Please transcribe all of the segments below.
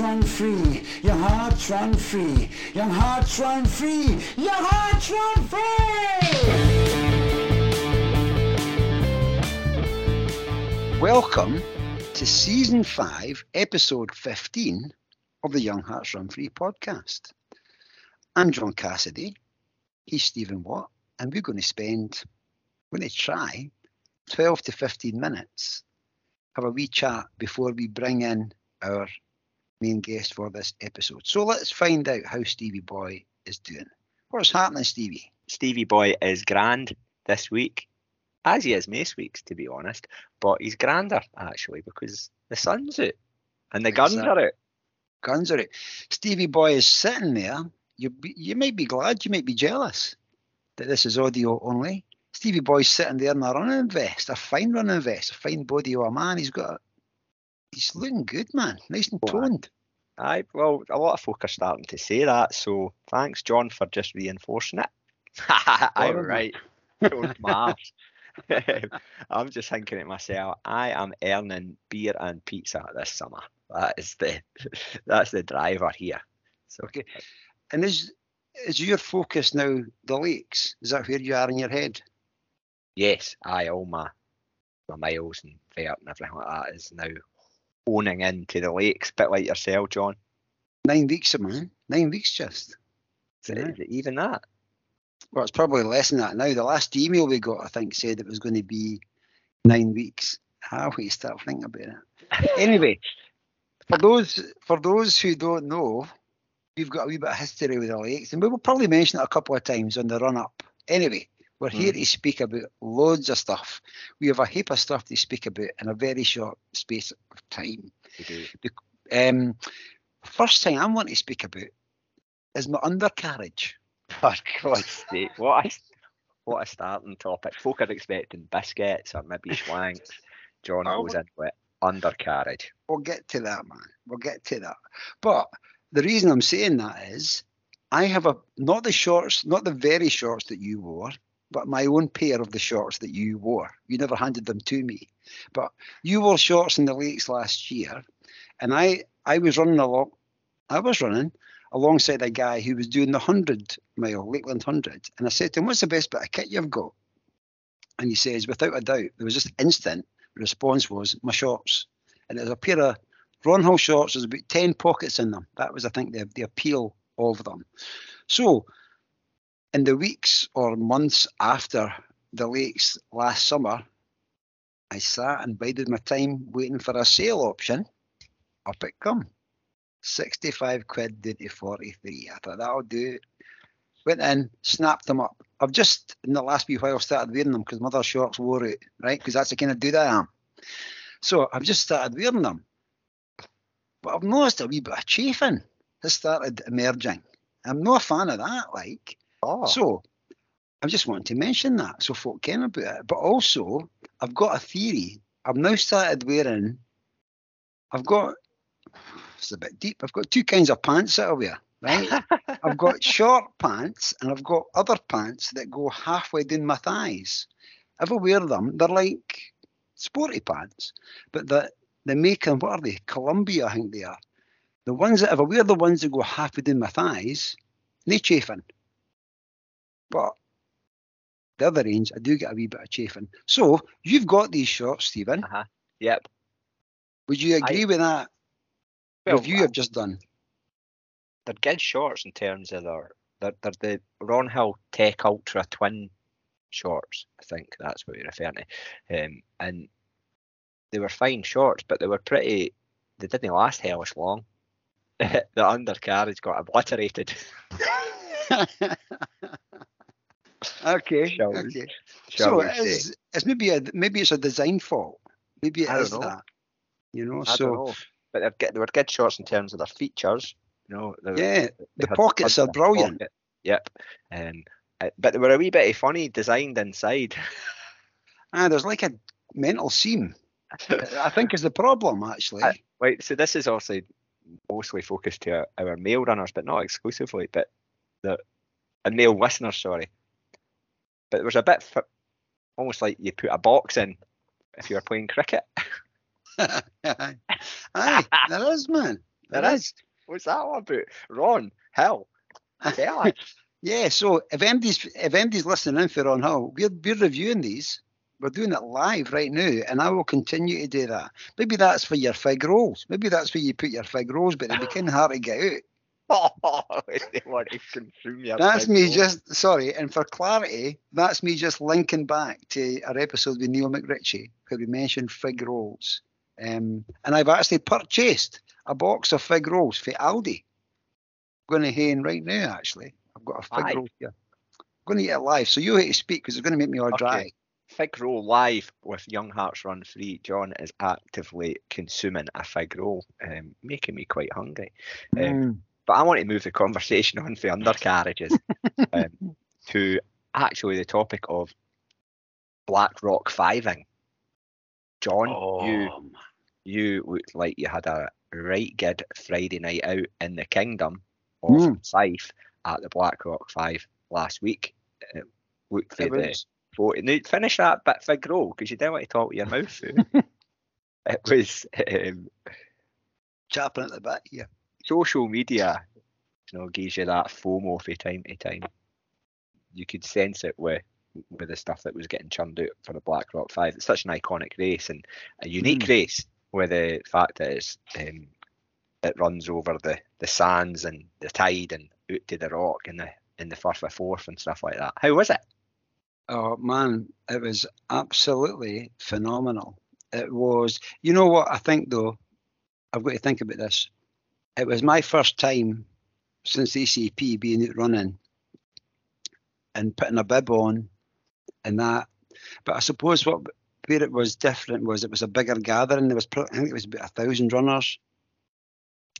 run free, young hearts run free, young hearts run free, young hearts run free! Welcome to season 5, episode 15 of the Young Hearts Run Free podcast. I'm John Cassidy, he's Stephen Watt, and we're going to spend, we're going to try 12 to 15 minutes have a wee chat before we bring in our main guest for this episode. So let's find out how Stevie Boy is doing. What's happening, Stevie? Stevie Boy is grand this week, as he is most weeks, to be honest. But he's grander actually because the sun's out and the guns are out. Guns are out. Stevie Boy is sitting there. You you might be glad, you might be jealous that this is audio only. Stevie Boy's sitting there in a running vest, a fine running vest, a fine body of a man. He's got, a, he's looking good, man, nice and toned. Aye, well, a lot of folk are starting to say that. So thanks, John, for just reinforcing it. I'm right. I'm just thinking to myself, I am earning beer and pizza this summer. That is the that's the driver here. So okay. And is is your focus now the lakes? Is that where you are in your head? yes, I all my my miles and vert and everything like that is now owning into the lakes, bit like yourself, John. Nine weeks, man. Nine weeks just. Is it, is it even that? Well, it's probably less than that now. The last email we got, I think, said it was going to be nine weeks. How we start thinking about it. anyway, for those for those who don't know, we've got a wee bit of history with the lakes, and we will probably mention it a couple of times on the run up. Anyway, we're here mm. to speak about loads of stuff. We have a heap of stuff to speak about in a very short space of time. Um, first thing I want to speak about is my undercarriage. For God's sake, what a, what a starting topic. Folk are expecting biscuits or maybe schwanks. John oh, goes into it. Undercarriage. We'll get to that, man. We'll get to that. But the reason I'm saying that is I have a not the shorts, not the very shorts that you wore, but my own pair of the shorts that you wore. You never handed them to me, but you wore shorts in the lakes last year, and I I was running along. I was running alongside a guy who was doing the hundred mile Lakeland hundred, and I said to him, "What's the best bit of kit you've got?" And he says, without a doubt, there was just instant response was my shorts, and it was a pair of Ron shorts. There's about ten pockets in them. That was, I think, the the appeal of them. So in the weeks or months after the lakes last summer, I sat and bided my time waiting for a sale option. Up it come. 65 quid down to 43. I thought that'll do. Went in, snapped them up. I've just in the last wee while started wearing them because mother shorts wore it, right? Because that's the kind of dude I am. So I've just started wearing them. But I've noticed a wee bit of chafing has started emerging. I'm not a fan of that, like. Oh. So I just wanted to mention that so folk can about it. But also, I've got a theory. I've now started wearing. I've got. It's a bit deep. I've got two kinds of pants that I wear. Right. I've got short pants and I've got other pants that go halfway down my thighs. If I wear them, they're like sporty pants, but the they make them. What are they? Columbia, I think they are. The ones that if I wear the ones that go halfway down my thighs, they chafing. But the other range, I do get a wee bit of chafing. So you've got these shorts, Stephen. Uh-huh. Yep. Would you agree I, with that well, review I've just done? They're good shorts in terms of their they're, they're the Ron Hill Tech Ultra Twin shorts. I think that's what you're referring to. Um, and they were fine shorts, but they were pretty. They didn't last hellish long. the undercarriage got obliterated. okay. Shall okay. so it's, it's maybe a maybe it's a design fault. Maybe it it is that. You know. I so. Know. But they're good, they were good shots in terms of their features. You know. yeah. the pockets are brilliant. Pocket. Yep. Um, but they were a wee bit funny designed inside. Ah, there's like a mental seam. I think is the problem actually. Right. So this is obviously mostly focused to our, our male runners, but not exclusively. But the a male listener, sorry. But there was a bit for, almost like you put a box in if you were playing cricket. Aye, there is, man. There is. What's that all about? Ron, hell. Tell. Yeah, so if anybody's if anybody's listening in for Ron Hill, we're we're reviewing these. We're doing it live right now, and I will continue to do that. Maybe that's for your fig rolls. Maybe that's where you put your fig rolls, but it'd be kind of hard to get out. Oh, they want to consume your That's me just sorry, and for clarity, that's me just linking back to our episode with Neil McRitchie, where we mentioned fig rolls. Um, and I've actually purchased a box of fig rolls for Aldi. I'm going to Hain right now, actually. I've got a fig Aye. roll here. I'm going to eat it live, so you hate to speak because it's going to make me all Okay. dry. Fig roll live with Young Hearts Run Free. John is actively consuming a fig roll, um, making me quite hungry. Um, Mm. But I want to move the conversation on for undercarriages um, to actually the topic of Black Rock fiving. John, you Oh, you looked like you had a right good Friday night out in the kingdom of Mm. Fife at the Black Rock Five last week. Uh, look for it the was- photo. Now, finish that bit fig roll because you don't want to talk with your mouth it was um, chapping at the bit, yeah. Social media, you know, gives you that FOMO from time to time. You could sense it with with the stuff that was getting churned out for the Black Rock Five. It's such an iconic race and a unique Mm. race with the fact that it's um, it runs over the, the sands and the tide and out to the rock in the in the Firth of Forth and stuff like that. How was it? Oh man, it was absolutely phenomenal. It was, you know what I think though, I've got to think about this. It was my first time since the ACP being running and putting a bib on and that. But I suppose what where it was different was it was a bigger gathering. There was, I think it was about a thousand runners.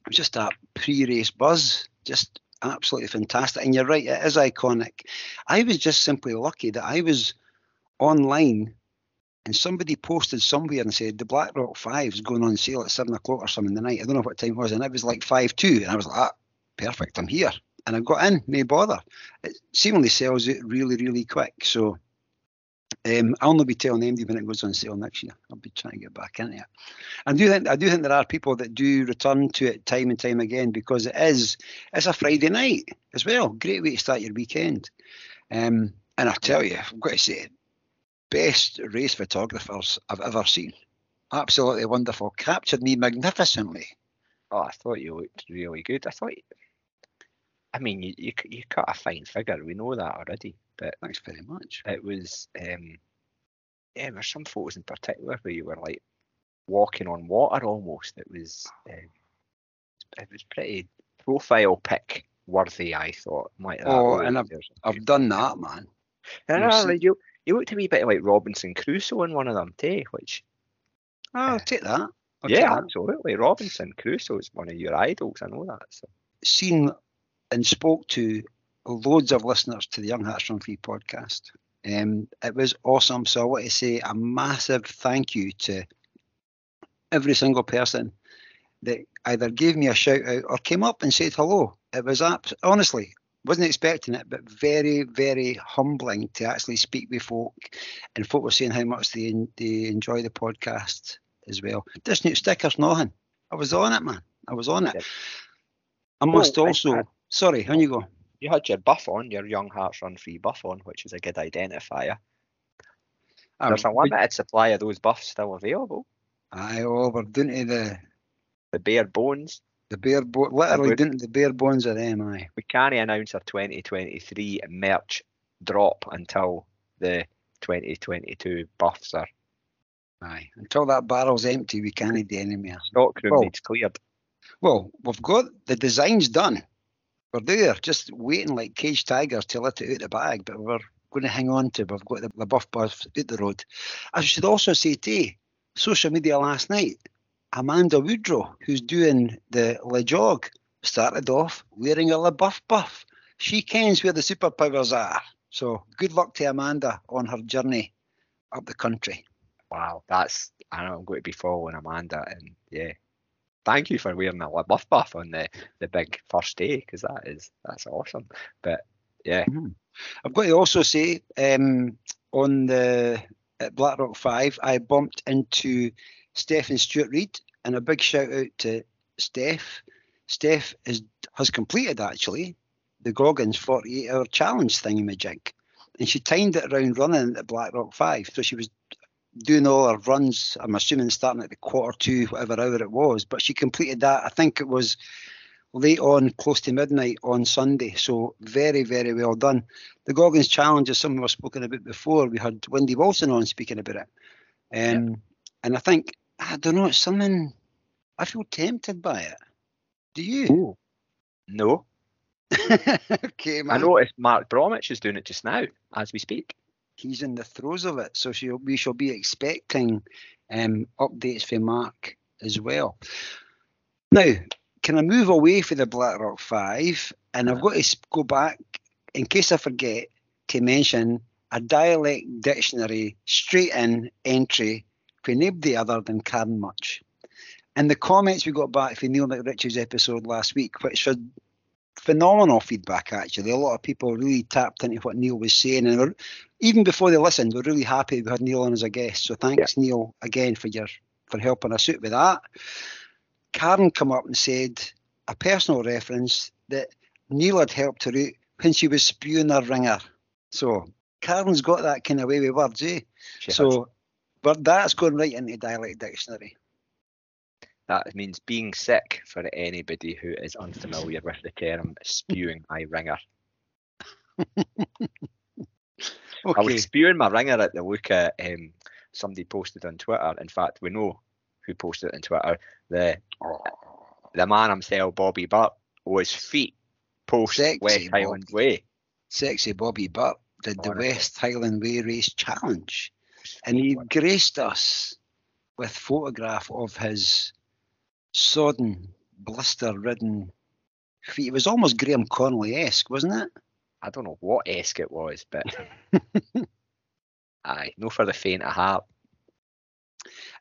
It was just that pre-race buzz, just absolutely fantastic. And you're right, it is iconic. I was just simply lucky that I was online and somebody posted somewhere and said the Black Rock Five is going on sale at seven o'clock or something in the night. I don't know what time it was, and it was like five two, and I was like, ah, perfect, I'm here. And I got in, no bother. It seemingly sells it really, really quick. So um, I'll not be telling anybody when it goes on sale next year. I'll be trying to get back into it. I do think I do think there are people that do return to it time and time again because it is it's a Friday night as well. Great way to start your weekend. Um, and I tell you, I've got to say, best race photographers I've ever seen. Absolutely wonderful. Captured me magnificently. Oh, I thought you looked really good. I thought, I mean, you you, you cut a fine figure. We know that already, but Thanks very much. it was um yeah there's some photos in particular where you were like walking on water almost it was um, it was pretty profile pic worthy i thought might Oh, and I've- I've done that, man. I- seen- you you looked a wee bit like robinson crusoe in one of them too which Oh, I'll Uh, take that. I'll yeah take that. absolutely robinson crusoe is one of your idols i know that so seen and spoke to loads of listeners to the Young Hearts Run Free podcast. Um, it was awesome. So I want to say a massive thank you to every single person that either gave me a shout out or came up and said hello. It was abs- honestly wasn't expecting it, but very, very humbling to actually speak with folk, and folk were saying how much they they enjoy the podcast as well. This new stickers, nothing. I was on it, man. I was on it. I must Oh, also. I- sorry, on you go. you had your buff on your young hearts run free buff on which is a good identifier Um, there's a limited supply of those buffs still available Aye, oh, we're down to the the bare bones the bare bone, literally would- to the bare bones of them. Aye. we can't announce our 2023 merch drop until the 2022 buffs are Aye. Until that barrel's empty, we can't do any more. stockroom Well- needs cleared. Well, we've got the designs done. We're there, just waiting like caged tigers to let it out the bag, but we're going to hang on to. We've got the, the buff buff out the road. I should also say you, social media last night, Amanda Woodrow, who's doing the Le Jog, started off wearing a Le Buff buff. She kens where the superpowers are. So good luck to Amanda on her journey up the country. Wow, that's I know I'm going to be following Amanda and yeah. Thank you for wearing a buff buff on the, the big first day because that is that's awesome. But yeah, I've got to also say, um, on the at Blackrock Five, I bumped into Stephen Stuart Reed and a big shout out to Steph. Steph is, has completed actually the Goggins 48 hour challenge thingy thingamajig. And she timed it around running at Black Rock 5. So she was doing all her runs, I'm assuming starting at the quarter two, whatever hour it was. But she completed that, I think it was late on, close to midnight on Sunday. So very, very well done. The Goggins Challenge is something we've spoken about before. We had Wendy Wilson on speaking about it. Um, yeah. And I think, I don't know, it's something, I feel tempted by it. Do you? Ooh. No. okay, man. I noticed Mark Bromwich is doing it just now as we speak. He's in the throes of it, so we shall be expecting um, updates from Mark as well. Now, can I move away from the Blackrock Five? And I've got to go back, in case I forget, to mention a dialect dictionary straight in entry for nobody other than Karen Much. And the comments we got back from Neil McRitchie's episode last week, which had phenomenal feedback actually. A lot of people really tapped into what Neil was saying, and even before they listened, we're really happy we had Neil on as a guest. So thanks, yeah. Neil, again for your for helping us out with that. Karen come up and said a personal reference that Neil had helped her out when she was spewing her ringer. So Karen's got that kind of way with words, eh? She so, has. But that's going right into dialect dictionary. That means being sick for anybody who is unfamiliar with the term spewing my ringer. okay. I was spewing my ringer at the look at um, somebody posted on Twitter. In fact, we know who posted it on Twitter. The the man himself, Bobby Butt, was feet post Sexy West. Highland Way. Sexy Bobby Butt did the West Highland Way race challenge, and he graced us with photograph of his sodden, blister-ridden feet. It was almost Graham Connolly-esque, wasn't it? I don't know what esque it was, but aye, no for the faint of heart.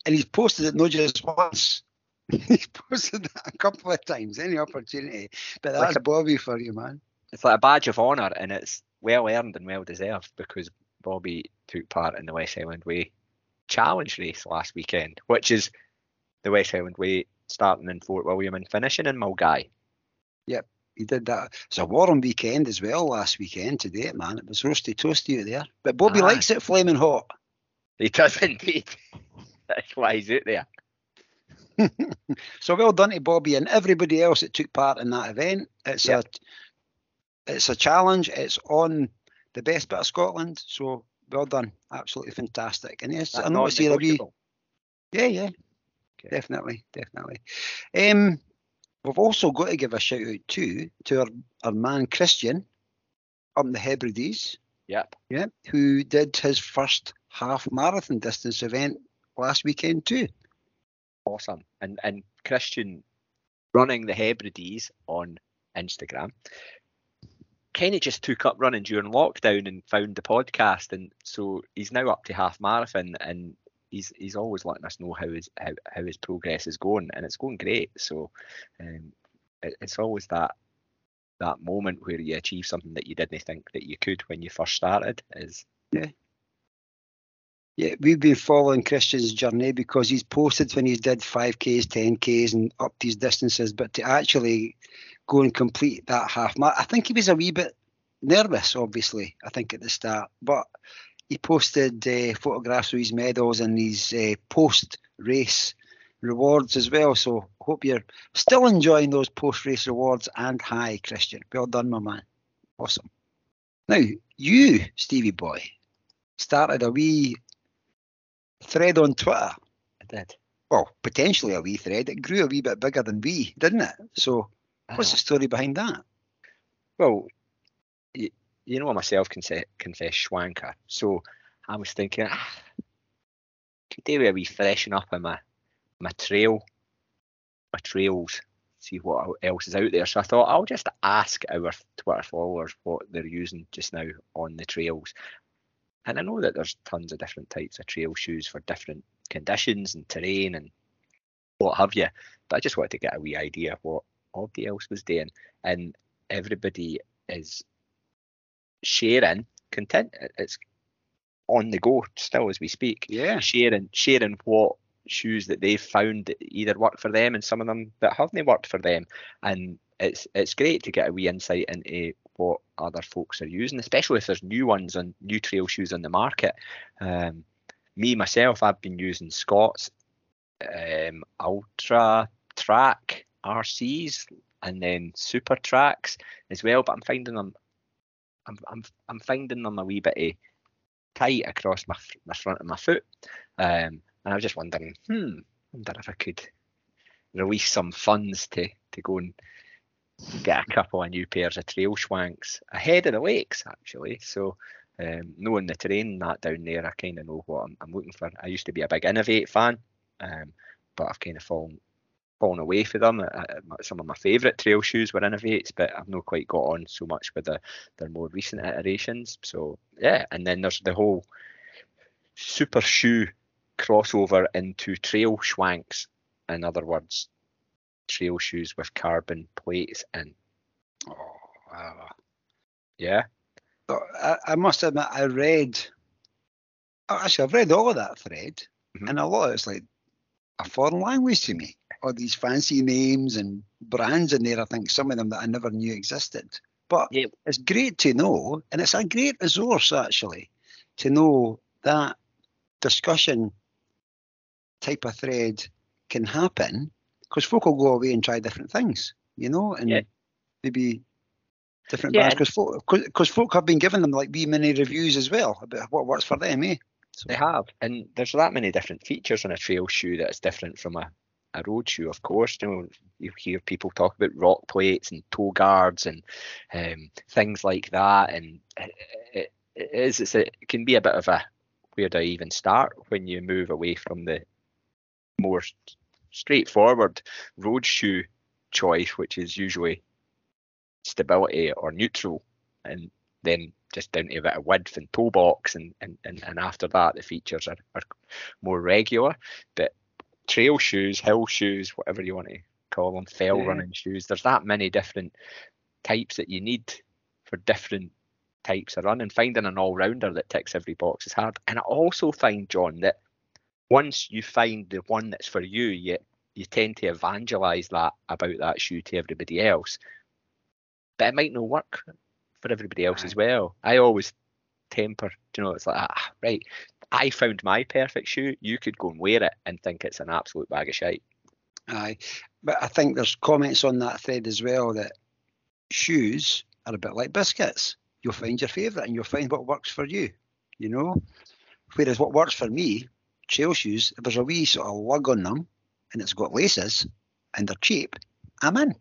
And he's posted it not just once. he's posted it a couple of times, any opportunity. But that's like a, Bobby for you, man. It's like a badge of honour, and it's well earned and well deserved because Bobby took part in the West Highland Way challenge race last weekend, which is the West Highland Way starting in Fort William and finishing in Milngavie. Yep, he did that. It's a warm weekend as well last weekend today, man. It was roasty toasty out there. But Bobby ah. likes it flaming hot. He does indeed. That's why he's out there. so well done to Bobby and everybody else that took part in that event. It's yep. a it's a challenge. It's on the best bit of Scotland. So well done. Absolutely fantastic. And yes, That's I noticed here a wee. Yeah, yeah. Okay. Definitely, definitely. Um, we've also got to give a shout out too to our, our man Christian up in the Hebrides. Yep. Yeah, who did his first half marathon distance event last weekend too. Awesome. And and Christian running the Hebrides on Instagram of just took up running during lockdown and found the podcast and so he's now up to half marathon and he's he's always letting us know how his how, how his progress is going, and it's going great. So um, it, it's always that that moment where you achieve something that you didn't think that you could when you first started. Is yeah. Yeah, we've been following Christian's journey because he's posted when he's did 5Ks, 10Ks, and up these distances. But to actually go and complete that half marathon, I think he was a wee bit nervous, obviously, I think at the start. But he posted uh, photographs of his medals and his uh, post race rewards as well. So hope you're still enjoying those post race rewards. And hi, Christian. Well done, my man. Awesome. Now, you, Stevie Boy, started a wee thread on Twitter. I did. Well, potentially a wee thread. It grew a wee bit bigger than we, didn't it? So, what's the story behind that? Well, you know, I myself can say, confess schwanker. So I was thinking, ah, could do a wee freshen up on my my trail, my trails, see what else is out there. So I thought I'll just ask our Twitter followers what they're using just now on the trails. And I know that there's tons of different types of trail shoes for different conditions and terrain and what have you. But I just wanted to get a wee idea of what everybody else was doing. And everybody is sharing content. It's on the go still as we speak. Yeah. Sharing sharing what shoes that they've found that either work for them and some of them that haven't worked for them. And it's it's great to get a wee insight into what other folks are using, especially if there's new ones on new trail shoes on the market. Um, me myself, I've been using Scott's um, Ultra Trac RCs and then Supertracs as well, but I'm finding them I'm I'm I'm finding them a wee bit tight across my my front of my foot. Um, and I was just wondering, hmm, wonder if I could release some funds to to go and get a couple of new pairs of trail schwanks ahead of the lakes actually. So um, knowing the terrain that down there, I kind of know what I'm, I'm, looking for. I used to be a big Inov-8 fan, um, but I've kind of fallen fallen away for them. Uh, some of my favourite trail shoes were Inov-8s, but I've not quite got on so much with the, their more recent iterations. So yeah, and then there's the whole super shoe crossover into trail schwanks. In other words, trail shoes with carbon plates in. Oh, wow. Yeah. I, I, must admit, I read. Actually, I've read all of that thread, mm-hmm. and a lot of it's like a foreign language to me. All these fancy names and brands in there. I think some of them that I never knew existed. But yeah. it's great to know, and it's a great resource actually to know that discussion type of thread can happen because folk will go away and try different things, you know, and yeah. maybe different yeah. because folk, cause folk have been giving them like wee mini reviews as well about what works for them, eh? So. They have, and there's that many different features on a trail shoe that is different from a, a road shoe, of course. You know, you hear people talk about rock plates and toe guards and um, things like that, and it, it, it is it's a, it can be a bit of a where do I even start when you move away from the more straightforward road shoe choice, which is usually stability or neutral, and then just down to a bit of width and toe box, and and, and, and after that the features are, are more regular. But trail shoes, hill shoes, whatever you want to call them, fell yeah. running shoes, there's that many different types that you need for different types of running. Finding an all rounder that ticks every box is hard. And I also find, John, that once you find the one that's for you, you you tend to evangelize that about that shoe to everybody else. But it might not work for everybody else as well. I always temper, you know, it's like, ah, right, I found my perfect shoe. You could go and wear it and think it's an absolute bag of shite. Aye, but I think there's comments on that thread as well that shoes are a bit like biscuits. You'll find your favourite and you'll find what works for you, you know. Whereas what works for me trail shoes, if there's a wee sort of lug on them and it's got laces and they're cheap, I'm in.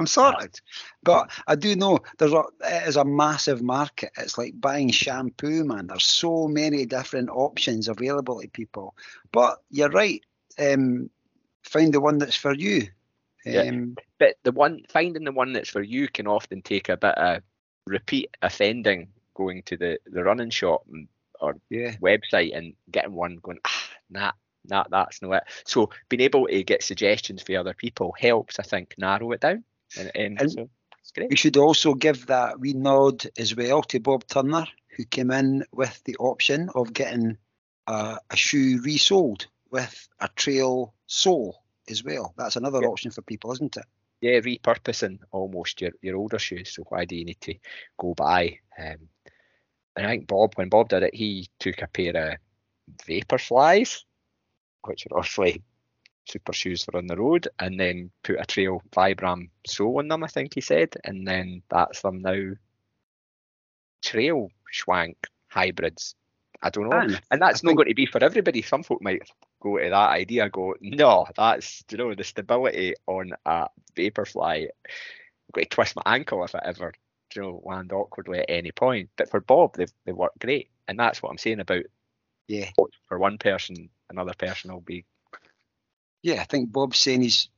I'm sorted. But I do know there's a it is a massive market. It's like buying shampoo, man. There's so many different options available to people. But you're right. Um, find the one that's for you. Um, yeah. But the one finding the one that's for you can often take a bit of repeat offending going to the, the running shop and or yeah. website and getting one going, ah, nah, nah, that's not it. So being able to get suggestions for other people helps, I think, narrow it down. And, and, and so we should also give that wee nod as well to Bob Turner, who came in with the option of getting a, a shoe resold with a trail sole as well. That's another yeah. option for people, isn't it? Yeah, repurposing almost your, your older shoes. So why do you need to go buy um, and I think Bob, when Bob did it, he took a pair of Vaporflies, which are obviously super shoes for on the road, and then put a trail Vibram sole on them, I think he said, and then that's them now trail schwank hybrids. I don't know. And, and that's I not think... going to be for everybody. Some folk might go to that idea go, no, that's you know, the stability on a Vaporfly. I'm going to twist my ankle if I ever you know land awkwardly at any point. But for Bob, they they work great, and that's what I'm saying about yeah. For one person, another person will be. Yeah, I think Bob's saying he's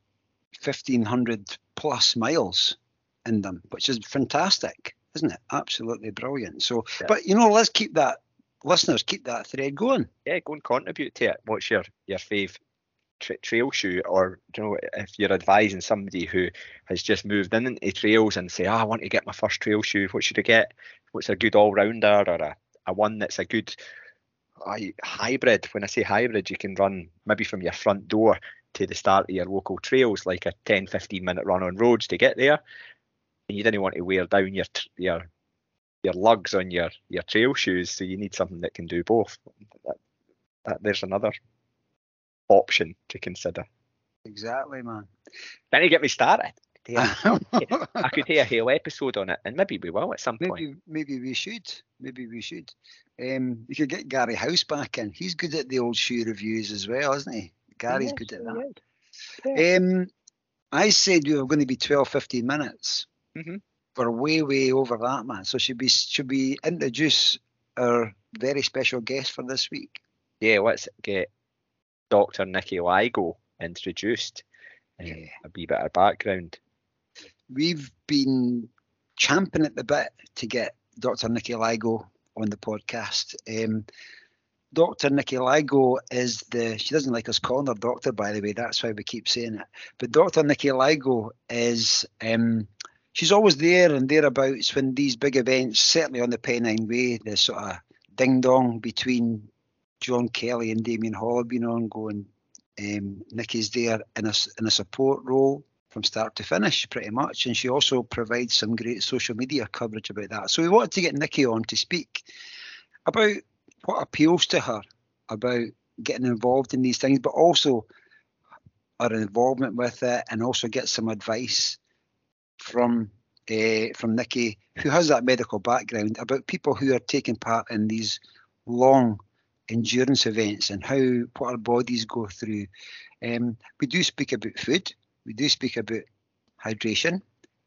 fifteen hundred plus miles in them, which is fantastic, isn't it? Absolutely brilliant. So, yeah. but you know, let's keep that listeners keep that thread going. Yeah, go and contribute to it. What's your your fave tra- trail shoe, or you know, if you're advising somebody who has just moved in into trails and say, oh, I want to get my first trail shoe, what should I get? What's a good all rounder or a, a one that's a good I, hybrid. When I say hybrid, you can run maybe from your front door to the start of your local trails, like a 10, 15 minute run on roads to get there. And you didn't want to wear down your your your lugs on your your trail shoes, so you need something that can do both. That, that, there's another option to consider. Exactly, man. Then you get me started. I could hear a whole episode on it, and maybe we will at some maybe, point. Maybe we should. Maybe we should. Um, you could get Gary House back in. He's good at the old shoe reviews as well, isn't he? Gary's good at that. Yeah. Um, I said we were going to be 12, 15 minutes. Mm-hmm. We're way, way over that, man. So should we should we introduce our very special guest for this week? Yeah, let's get Dr. Nikki Lygo introduced. Um, Yeah. a wee bit of background. We've been champing at the bit to get Dr. Nikki Lygo on the podcast. Um, Dr. Nikki Lygo is the, she doesn't like us calling her doctor, by the way, that's why we keep saying it. But Dr. Nikki Lygo is, um, she's always there and thereabouts when these big events, certainly on the Pennine Way, the sort of ding dong between John Kelly and Damian Hall have been ongoing. Um, Nikki's there in a, in a support role from start to finish, pretty much. And she also provides some great social media coverage about that. So we wanted to get Nikki on to speak about what appeals to her about getting involved in these things, but also her involvement with it, and also get some advice from uh, from Nikki, who has that medical background, about people who are taking part in these long endurance events and how what our bodies go through. Um, we do speak about food. We do speak about hydration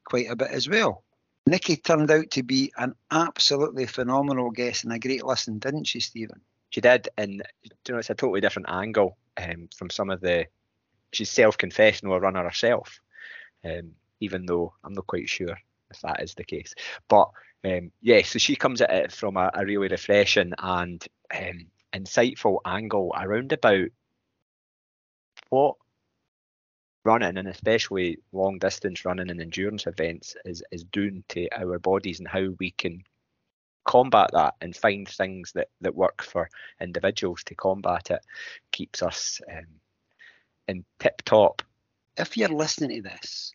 quite a bit as well. Nikki turned out to be an absolutely phenomenal guest and a great listen, didn't she, Stephen? She did, and you know, it's a totally different angle um, from some of the. She's self-confessed no runner herself, um, even though I'm not quite sure if that is the case. But um, yeah, so she comes at it from a, a really refreshing and um, insightful angle around about what running and especially long distance running and endurance events is is doing to our bodies and how we can combat that and find things that that work for individuals to combat it keeps us um, in tip top If you're listening to this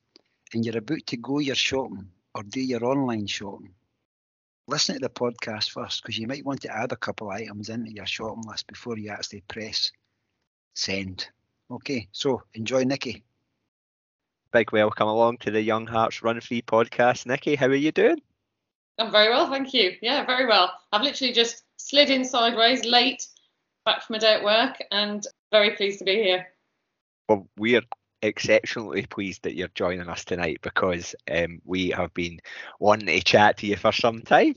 and you're about to go your shopping or do your online shopping, listen to the podcast first because you might want to add a couple items into your shopping list before you actually press send. Okay, so enjoy Nikki. Big welcome along to the young hearts run free podcast nikki how are you doing I'm very well, thank you. Yeah, very well. I've literally just slid in sideways, late, back from a day at work, and very pleased to be here. Well, we're exceptionally pleased that you're joining us tonight because um, we have been wanting to chat to you for some time.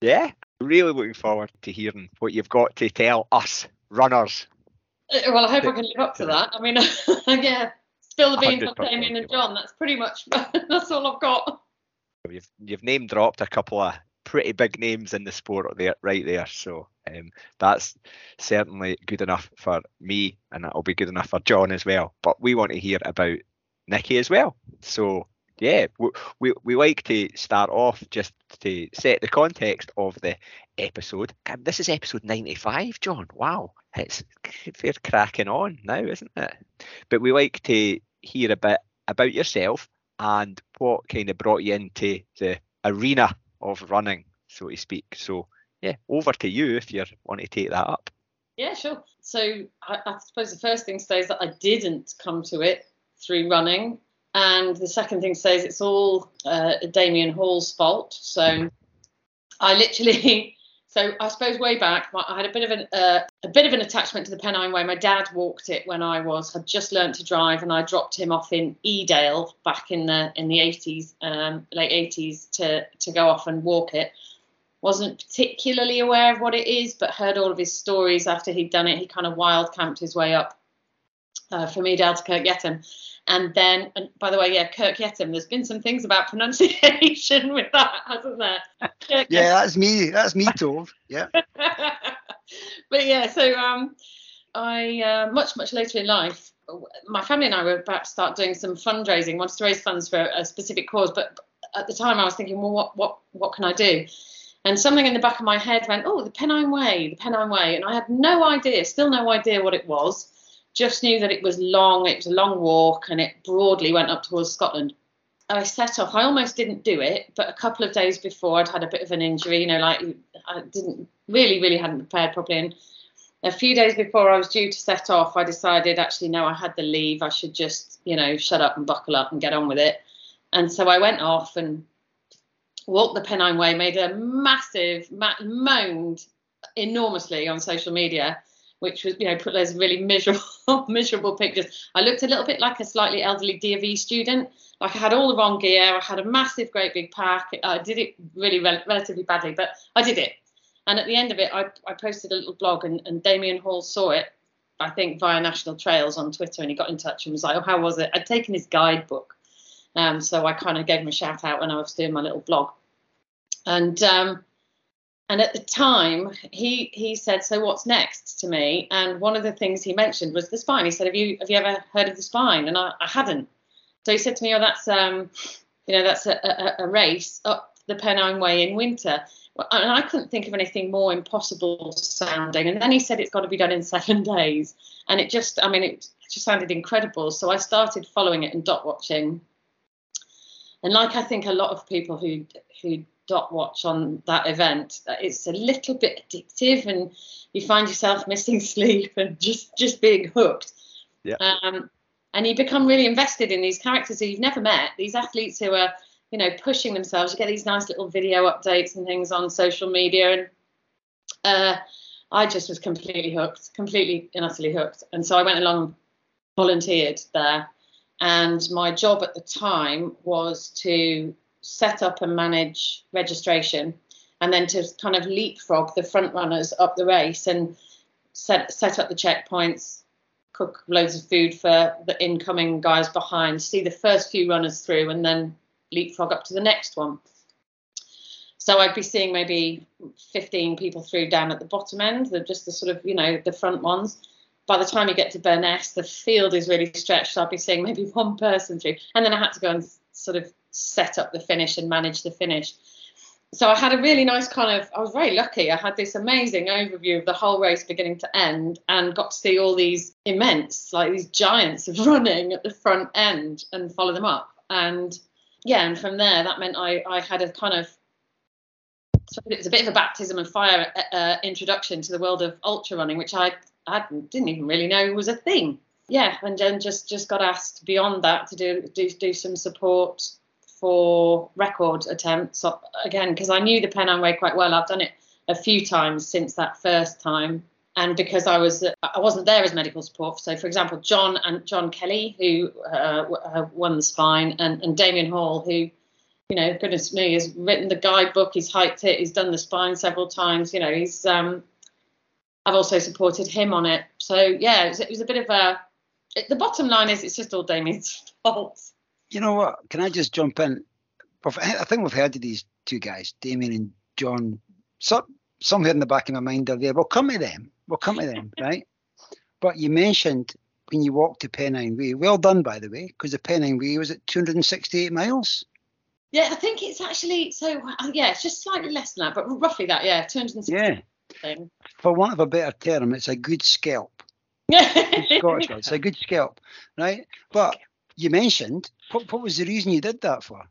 Yeah, really looking forward to hearing what you've got to tell us runners. Uh, Well, I hope I can live up to that. I mean, yeah, the beans on Damian and. John. That's pretty much that's all I've got. You've you've name dropped a couple of pretty big names in the sport there, right there. So um, that's certainly good enough for me, and that'll be good enough for John as well. But we want to hear about Nikki as well. So yeah, we, we, we like to start off just to set the context of the episode. This is episode 95, John. Wow, it's they're cracking on now, isn't it? But we like to hear a bit about yourself and what kind of brought you into the arena of running, so to speak. So yeah, over to you if you want to take that up. Yeah, sure. So I, I suppose the first thing to say is that I didn't come to it through running, and the second thing to say is it's all uh, Damian Hall's fault. So I literally, so I suppose way back, I had a bit of an uh, a bit of an attachment to the Pennine Way. My dad walked it when I was had just learnt to drive, and I dropped him off in Edale back in the in the 80s, um, late 80s, to to go off and walk it wasn't particularly aware of what it is, but heard all of his stories after he'd done it. He kind of wild camped his way up uh, from Edale to Kirk Yetholm. And then, and by the way, yeah, Kirk Yetholm, there's been some things about pronunciation with that, hasn't there? Yeah, that's me. That's me told. Yeah. but yeah, so um, I uh, much much later in life, my family and I were about to start doing some fundraising, wanted to raise funds for a specific cause, but at the time I was thinking, well, what what what can I do? And something in the back of my head went, oh, the Pennine Way, the Pennine Way. And I had no idea, still no idea what it was. Just knew that it was long, it was a long walk, and it broadly went up towards Scotland. I set off. I almost didn't do it, but a couple of days before I'd had a bit of an injury, you know, like I didn't really, really hadn't prepared properly. And a few days before I was due to set off, I decided actually, no, I had the leave. I should just, you know, shut up and buckle up and get on with it. And so I went off and walked the Pennine Way, made a massive, ma- moaned enormously on social media, which was, you know, put those really miserable, miserable pictures. I looked a little bit like a slightly elderly DV student. Like I had all the wrong gear. I had a massive, great big pack. I did it really rel- relatively badly, but I did it. And at the end of it, I, I posted a little blog, and, and Damian Hall saw it, I think, via National Trails on Twitter, and he got in touch and was like, "Oh, how was it?" I'd taken his guidebook, um, so I kind of gave him a shout out when I was doing my little blog, and um, and at the time, he he said, "So what's next?" to me, and one of the things he mentioned was the spine. He said, "Have you have you ever heard of the spine?" And I, I hadn't. So he said to me, "Oh, that's um, you know, that's a, a, a race up the Pennine Way in winter." and I couldn't think of anything more impossible sounding. And then he said it's got to be done in seven days, and it just, I mean, it just sounded incredible. So I started following it and dot watching. And like I think a lot of people who who dot watch on that event, it's a little bit addictive, and you find yourself missing sleep and just just being hooked. Yeah. Um, and you become really invested in these characters who you've never met, these athletes who are you know, pushing themselves. You get these nice little video updates and things on social media, and uh, I just was completely hooked, completely and utterly hooked. And so I went along, volunteered there, and my job at the time was to set up and manage registration, and then to kind of leapfrog the front runners up the race and set set up the checkpoints, cook loads of food for the incoming guys behind, see the first few runners through, and then leapfrog up to the next one. So I'd be seeing maybe 15 people through down at the bottom end, the, just the sort of, you know, the front ones. By the time you get to Byrness, the field is really stretched. So I'd be seeing maybe one person through. And then I had to go and sort of set up the finish and manage the finish. So I had a really nice kind of, I was very lucky. I had this amazing overview of the whole race beginning to end and got to see all these immense, like these giants of running at the front end and follow them up. And yeah, and from there, that meant I, I had a kind of it was a bit of a baptism of fire uh, uh, introduction to the world of ultra running, which I, I didn't even really know was a thing. Yeah, and then just just got asked beyond that to do do, do some support for record attempts again because I knew the Pennine Way quite well. I've done it a few times since that first time, and because I was I wasn't there as medical support. So, for example, John and John Kelly, who uh, uh, won the spine, and, and Damian Hall, who, you know, goodness me, has written the guidebook. He's hiked it. He's done the spine several times. You know, he's um, I've also supported him on it. So yeah, it was, it was a bit of a. It, the bottom line is, it's just all Damian's fault. You know what? Can I just jump in? I think we've heard of these two guys, Damian and John. So, somewhere in the back of my mind are there. We'll come to them We'll come to them, right? But you mentioned when you walked to Pennine Way. Well done, by the way, because the Pennine Way was at 268 miles. Yeah, I think it's actually so. Uh, yeah, it's just slightly less than that, but roughly that. Yeah, 260. Yeah. Thing. For want of a better term, it's a good scalp. Scottish. It's a good scalp, right? But you mentioned what, what was the reason you did that for?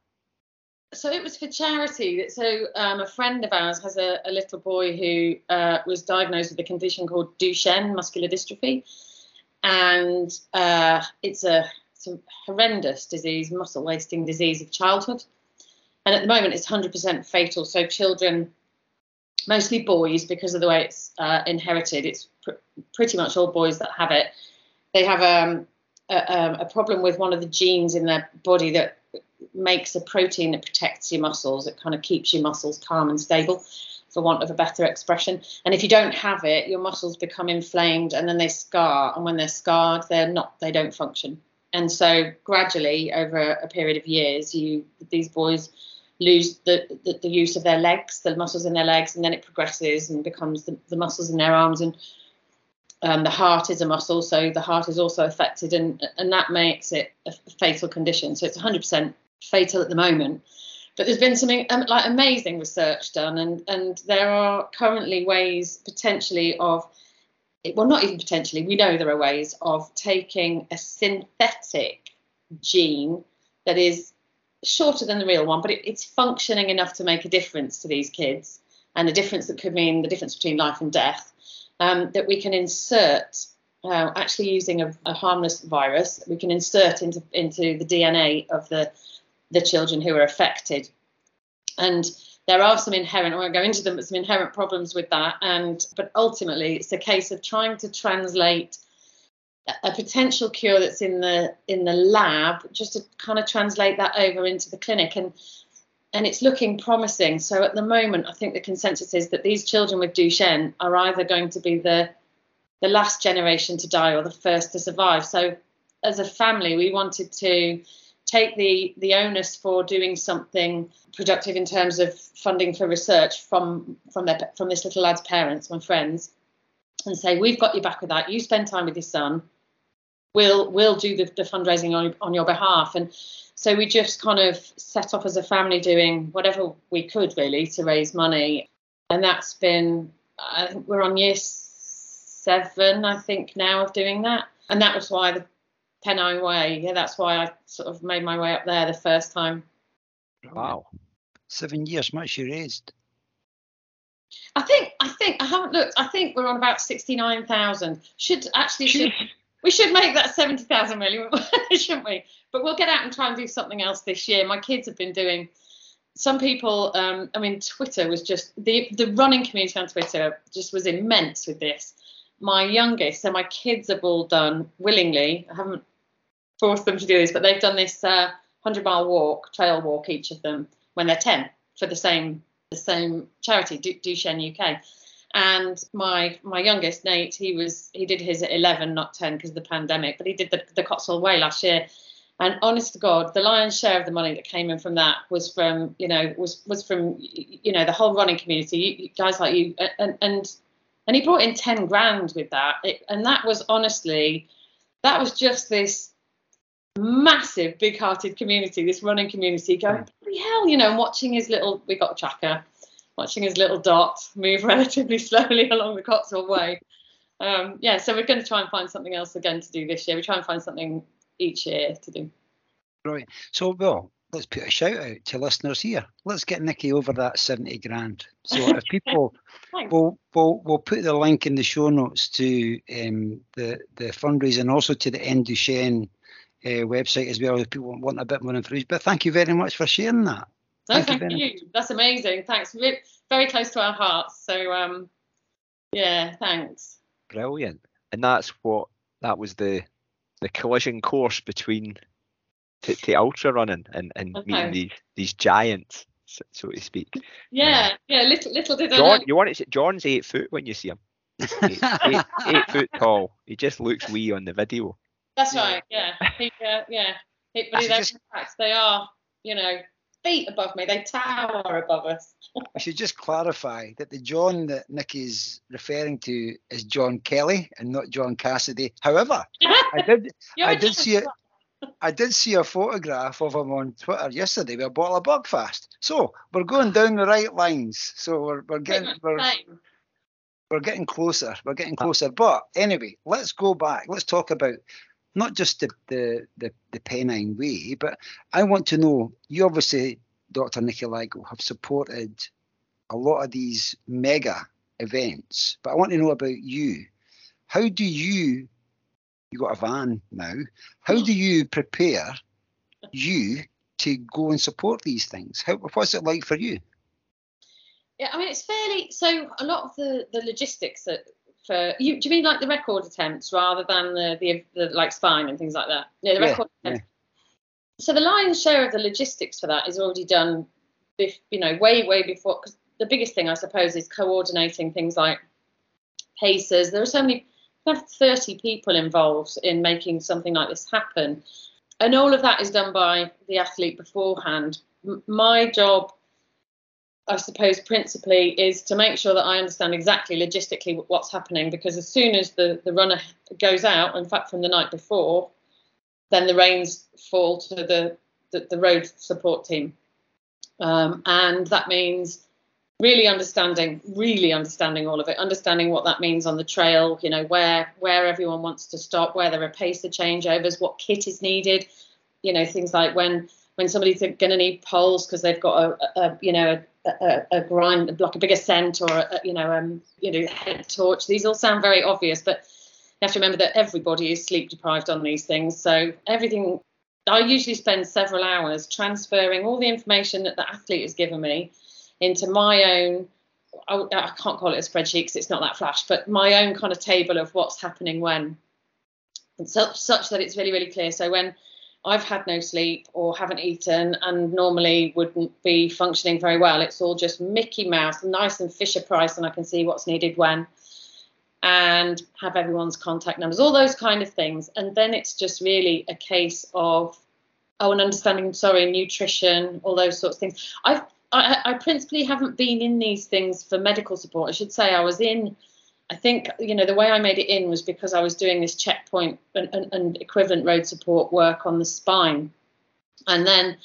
so it was for charity. So um, a friend of ours has a, a little boy who uh, was diagnosed with a condition called Duchenne muscular dystrophy, and uh, it's a, it's a horrendous disease, muscle wasting disease of childhood. And at the moment, it's 100% fatal. So children, mostly boys, because of the way it's uh, inherited, it's pr- pretty much all boys that have it. They have um, a, um, a problem with one of the genes in their body that makes a protein that protects your muscles. It kind of keeps your muscles calm and stable, for want of a better expression. And if you don't have it, your muscles become inflamed and then they scar. And when they're scarred, they're not, they don't function. And so gradually, over a period of years, you these boys lose the, the, the use of their legs, the muscles in their legs, and then it progresses and becomes the, the muscles in their arms and um, the heart is a muscle, so the heart is also affected, and and that makes it a fatal condition. So it's 100% fatal at the moment. but there's been some um, like amazing research done, and and there are currently ways potentially of well, not even potentially, we know there are ways of taking a synthetic gene that is shorter than the real one, but it, it's functioning enough to make a difference to these kids, and a difference that could mean the difference between life and death. Um, that we can insert, uh, actually using a, a, harmless virus, we can insert into into the DNA of the the children who are affected, and there are some inherent, I won't go into them, but some inherent problems with that. And but ultimately, it's a case of trying to translate a potential cure that's in the in the lab, just to kind of translate that over into the clinic. And and it's looking promising. So at the moment, I think the consensus is that these children with Duchenne are either going to be the the last generation to die or the first to survive. So as a family, we wanted to take the the onus for doing something productive in terms of funding for research from from their from this little lad's parents, my friends, and say we've got you back with that. You spend time with your son. We'll we'll do the, the fundraising on on your behalf. And so we just kind of set off as a family doing whatever we could really to raise money. And that's been I think we're on year seven, I think now of doing that. And that was why the Pennine Way. Yeah, that's why I sort of made my way up there the first time. Wow. Seven years, much you raised. I think I think I haven't looked. I think we're on about sixty nine thousand. Should actually should we should make that seventy thousand million, really, shouldn't we? But we'll get out and try and do something else this year. My kids have been doing. Some people, um, I mean, Twitter was just the the running community on Twitter just was immense with this. My youngest, so my kids have all done willingly. I haven't forced them to do this, but they've done this uh, 100 mile walk, trail walk, each of them when they're 10 for the same the same charity, du- Duchenne UK. And my my youngest Nate, he was he did his at 11, not 10 because of the pandemic, but he did the, the Cotswold Way last year. And honest to God, the lion's share of the money that came in from that was from you know was was from you know the whole running community, you, guys like you, and and and he brought in 10 grand with that, it, and that was honestly that was just this massive, big-hearted community, this running community, going, mm. bloody hell, you know, and watching his little, we got a tracker, watching his little dot move relatively slowly along the Cotswold Way. Um, yeah, so we're going to try and find something else again to do this year. We try and find something each year to do. Right. So, well, let's put a shout out to listeners here. Let's get Nikki over that 70 grand. So if people, we'll, we'll, we'll put the link in the show notes to um, the, the fundraising, also to the End Duchenne uh, website as well if people want a bit more information. But thank you very much for sharing that. No, thank, thank you, you. That's amazing. Thanks. Very close to our hearts. So um, yeah, thanks. Brilliant. And that's what that was the the collision course between to, to ultra running and, and okay. meeting these these giants, so, so to speak. Yeah, uh, yeah. Little little did John, I know. You want to John's eight foot when you see him. eight, eight, eight foot tall. He just looks wee on the video. That's yeah. right. Yeah. He, uh, yeah. He, but just, fact, they are, you know, feet above me. They tower above us. I should just clarify that the John that Nick is referring to is John Kelly and not John Cassidy. However, I did I did see it. I did see a photograph of him on Twitter yesterday with a bottle of Buckfast. So we're going down the right lines. So we're, we're getting we're, we're getting closer. We're getting closer. But anyway, let's go back. Let's talk about not just the, the, the, the Pennine Way, but I want to know, you obviously, Dr. Nicky Lygo, have supported a lot of these mega events, but I want to know about you. How do you, you got a van now, how do you prepare you to go and support these things? How, what's it like for you? Yeah, I mean, it's fairly so. A lot of the the logistics that for you. Do you mean like the record attempts rather than the the, the like spine and things like that? Yeah, the record yeah, attempts. Yeah. So the lion's share of the logistics for that is already done, bef- you know, way way before. Because the biggest thing I suppose is coordinating things like paces. There are so many. We have 30 people involved in making something like this happen, and all of that is done by the athlete beforehand. M- my job I suppose principally is to make sure that I understand exactly logistically what's happening because as soon as the, the runner goes out, in fact from the night before, then the reins fall to the, the, the road support team. Um, and that means really understanding, really understanding all of it, understanding what that means on the trail, you know, where where everyone wants to stop, where there are pacer changeovers, what kit is needed, you know, things like when when somebody's going to need poles because they've got a, a you know a, a, a, grind like a big ascent or a, you know um you know head torch. These all sound very obvious, but you have to remember that everybody is sleep deprived on these things. So everything I usually spend several hours transferring all the information that the athlete has given me into my own I, I can't call it a spreadsheet because it's not that flash, but my own kind of table of what's happening when, and such that it's really really clear. So when I've had no sleep or haven't eaten and normally wouldn't be functioning very well, it's all just Mickey Mouse, nice and Fisher Price, and I can see what's needed when and have everyone's contact numbers, all those kind of things. And then it's just really a case of, oh, and understanding, sorry, nutrition, all those sorts of things. I've, I, I principally haven't been in these things for medical support. I should say I was in, I think, you know, the way I made it in was because I was doing this checkpoint and, and, and equivalent road support work on the spine. And then,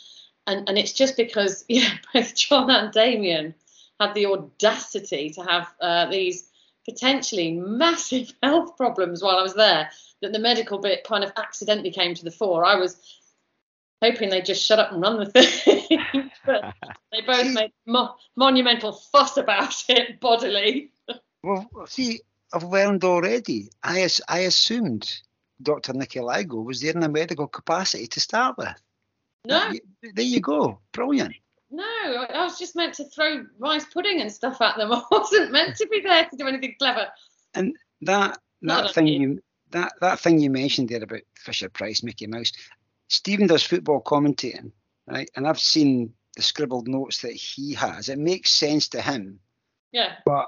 and, and it's just because, yeah, both John and Damian had the audacity to have uh, these potentially massive health problems while I was there that the medical bit kind of accidentally came to the fore. I was hoping they'd just shut up and run the thing, but they both made mo- monumental fuss about it bodily. Well, see, I've learned already. I, I assumed Dr. Nicky Lygo was there in a medical capacity to start with. No. There you go. Brilliant. No, I was just meant to throw rice pudding and stuff at them. I wasn't meant to be there to do anything clever. And that that thing you that that thing you mentioned there about Fisher Price, Mickey Mouse. Stephen does football commentating, right? And I've seen the scribbled notes that he has. It makes sense to him. Yeah. But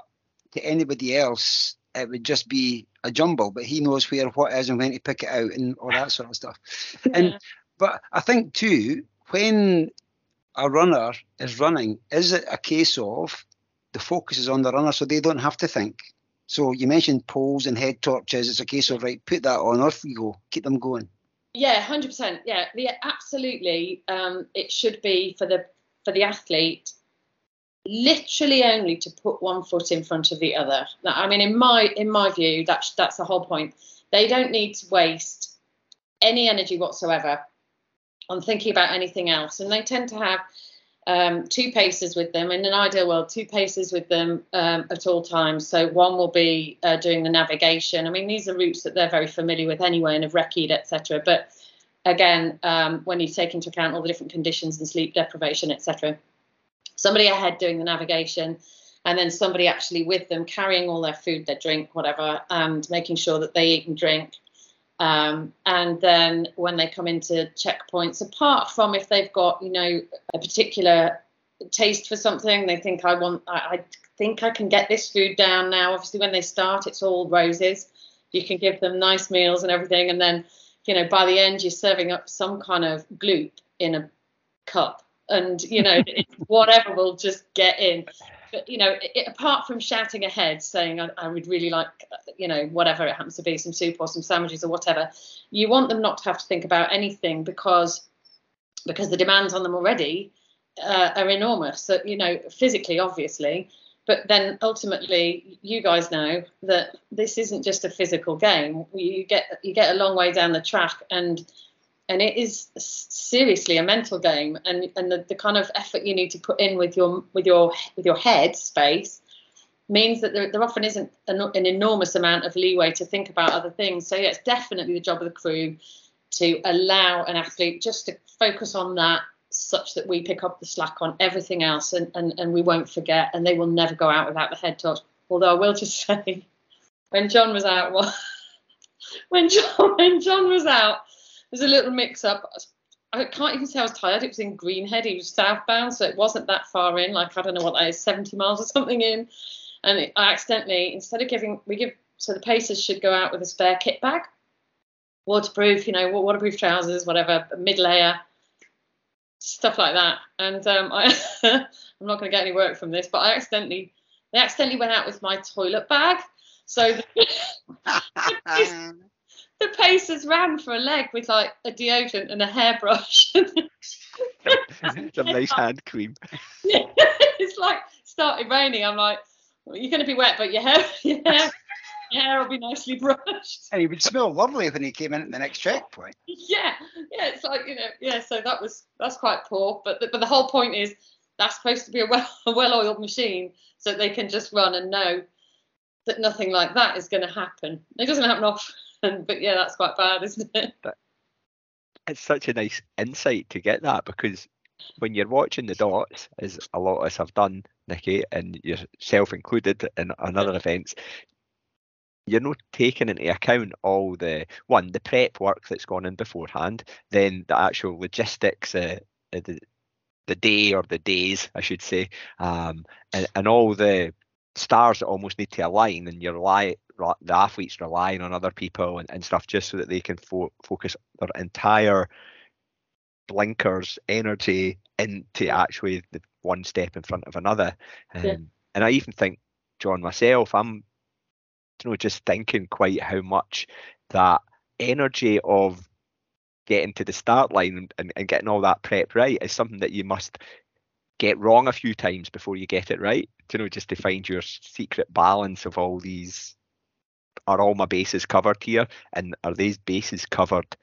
to anybody else, it would just be a jumble. But he knows where what is and when to pick it out and all that sort of stuff. yeah. And but I think too, when a runner is running, is it a case of the focus is on the runner so they don't have to think? So you mentioned poles and head torches. It's a case of right, put that on, off you go, keep them going. Yeah, hundred percent. Yeah, yeah, absolutely. Um, it should be for the for the athlete, literally only to put one foot in front of the other. I mean, in my in my view, that's that's the whole point. They don't need to waste any energy whatsoever on thinking about anything else. And they tend to have um, two paces with them. In an ideal world, two paces with them um, at all times. So one will be uh, doing the navigation. I mean, these are routes that they're very familiar with anyway and have recceed, etc. But again, um, when you take into account all the different conditions and sleep deprivation, etc. Somebody ahead doing the navigation, and then somebody actually with them carrying all their food, their drink, whatever, and making sure that they eat and drink. Um, and then when they come into checkpoints, apart from if they've got, you know, a particular taste for something, they think I want, I, I think I can get this food down now. Obviously, when they start, it's all roses. You can give them nice meals and everything, and then, you know, by the end, you're serving up some kind of gloop in a cup, and you know, whatever will just get in but you know, it, apart from shouting ahead, saying I, I, would really like, you know, whatever it happens to be, some soup or some sandwiches or whatever, you want them not to have to think about anything because because the demands on them already uh, are enormous. So you know, physically, obviously, but then ultimately, you guys know that this isn't just a physical game. You get you get a long way down the track and and it is seriously a mental game and and the, the kind of effort you need to put in with your with your with your head space means that there, there often isn't an, an, enormous amount of leeway to think about other things. So yeah it's definitely the job of the crew to allow an athlete just to focus on that such that we pick up the slack on everything else and, and, and we won't forget and they will never go out without the head torch. Although i will just say when john was out when john when john was out there's a little mix up. I can't even say I was tired. It was in Greenhead. He was southbound, so it wasn't that far in. Like I don't know what that is, 70 miles or something in. And it, I accidentally, instead of giving, we give so the pacers should go out with a spare kit bag, waterproof, you know, waterproof trousers, whatever, mid layer, stuff like that. And um, I, I'm not going to get any work from this, but I accidentally, they accidentally went out with my toilet bag. So the Pacers ran for a leg with like a deodorant and a hairbrush. Some nice hand cream. Yeah, it's like started raining. I'm like, well, you're going to be wet, but your hair, your hair, your hair will be nicely brushed. And he would smell lovely when he came in at the next checkpoint. Yeah, yeah, it's like you know, yeah. So that was that's quite poor, but the, but the whole point is that's supposed to be a well a well-oiled machine, so they can just run and know that nothing like that is going to happen. It doesn't happen often, but yeah, that's quite bad, isn't it? But It's such a nice insight to get that because when you're watching the dots, as a lot of us have done, Nikki, and yourself included in, in other events, you're not taking into account all the one the prep work that's gone in beforehand, then the actual logistics, uh, uh the the day or the days, I should say, um, and, and all the stars that almost need to align, and you're rely, the athletes relying on other people and, and stuff just so that they can fo- focus their entire blinkers energy into actually the one step in front of another. Um, yeah. And I even think, John, myself, I'm you know just thinking quite how much that energy of getting to the start line and, and, and getting all that prep right is something that you must get wrong a few times before you get it right. You know, just to find your secret balance of all these. Are all my bases covered here, and are these bases covered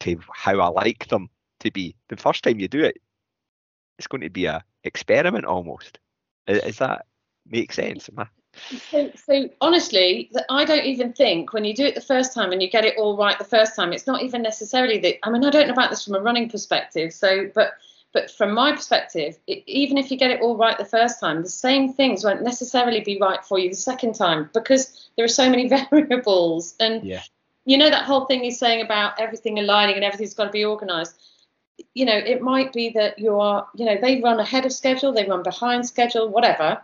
to how I like them to be? The first time you do it, it's going to be a experiment almost. Does that make sense? So, so honestly, I don't even think when you do it the first time and you get it all right the first time, it's not even necessarily that. I mean, I don't know about this from a running perspective. So, but but from my perspective, it, even if you get it all right the first time, the same things won't necessarily be right for you the second time because there are so many variables. And yeah. you know that whole thing he's saying about everything aligning and everything's got to be organised. You know, it might be that you are, you know, they run ahead of schedule, they run behind schedule, whatever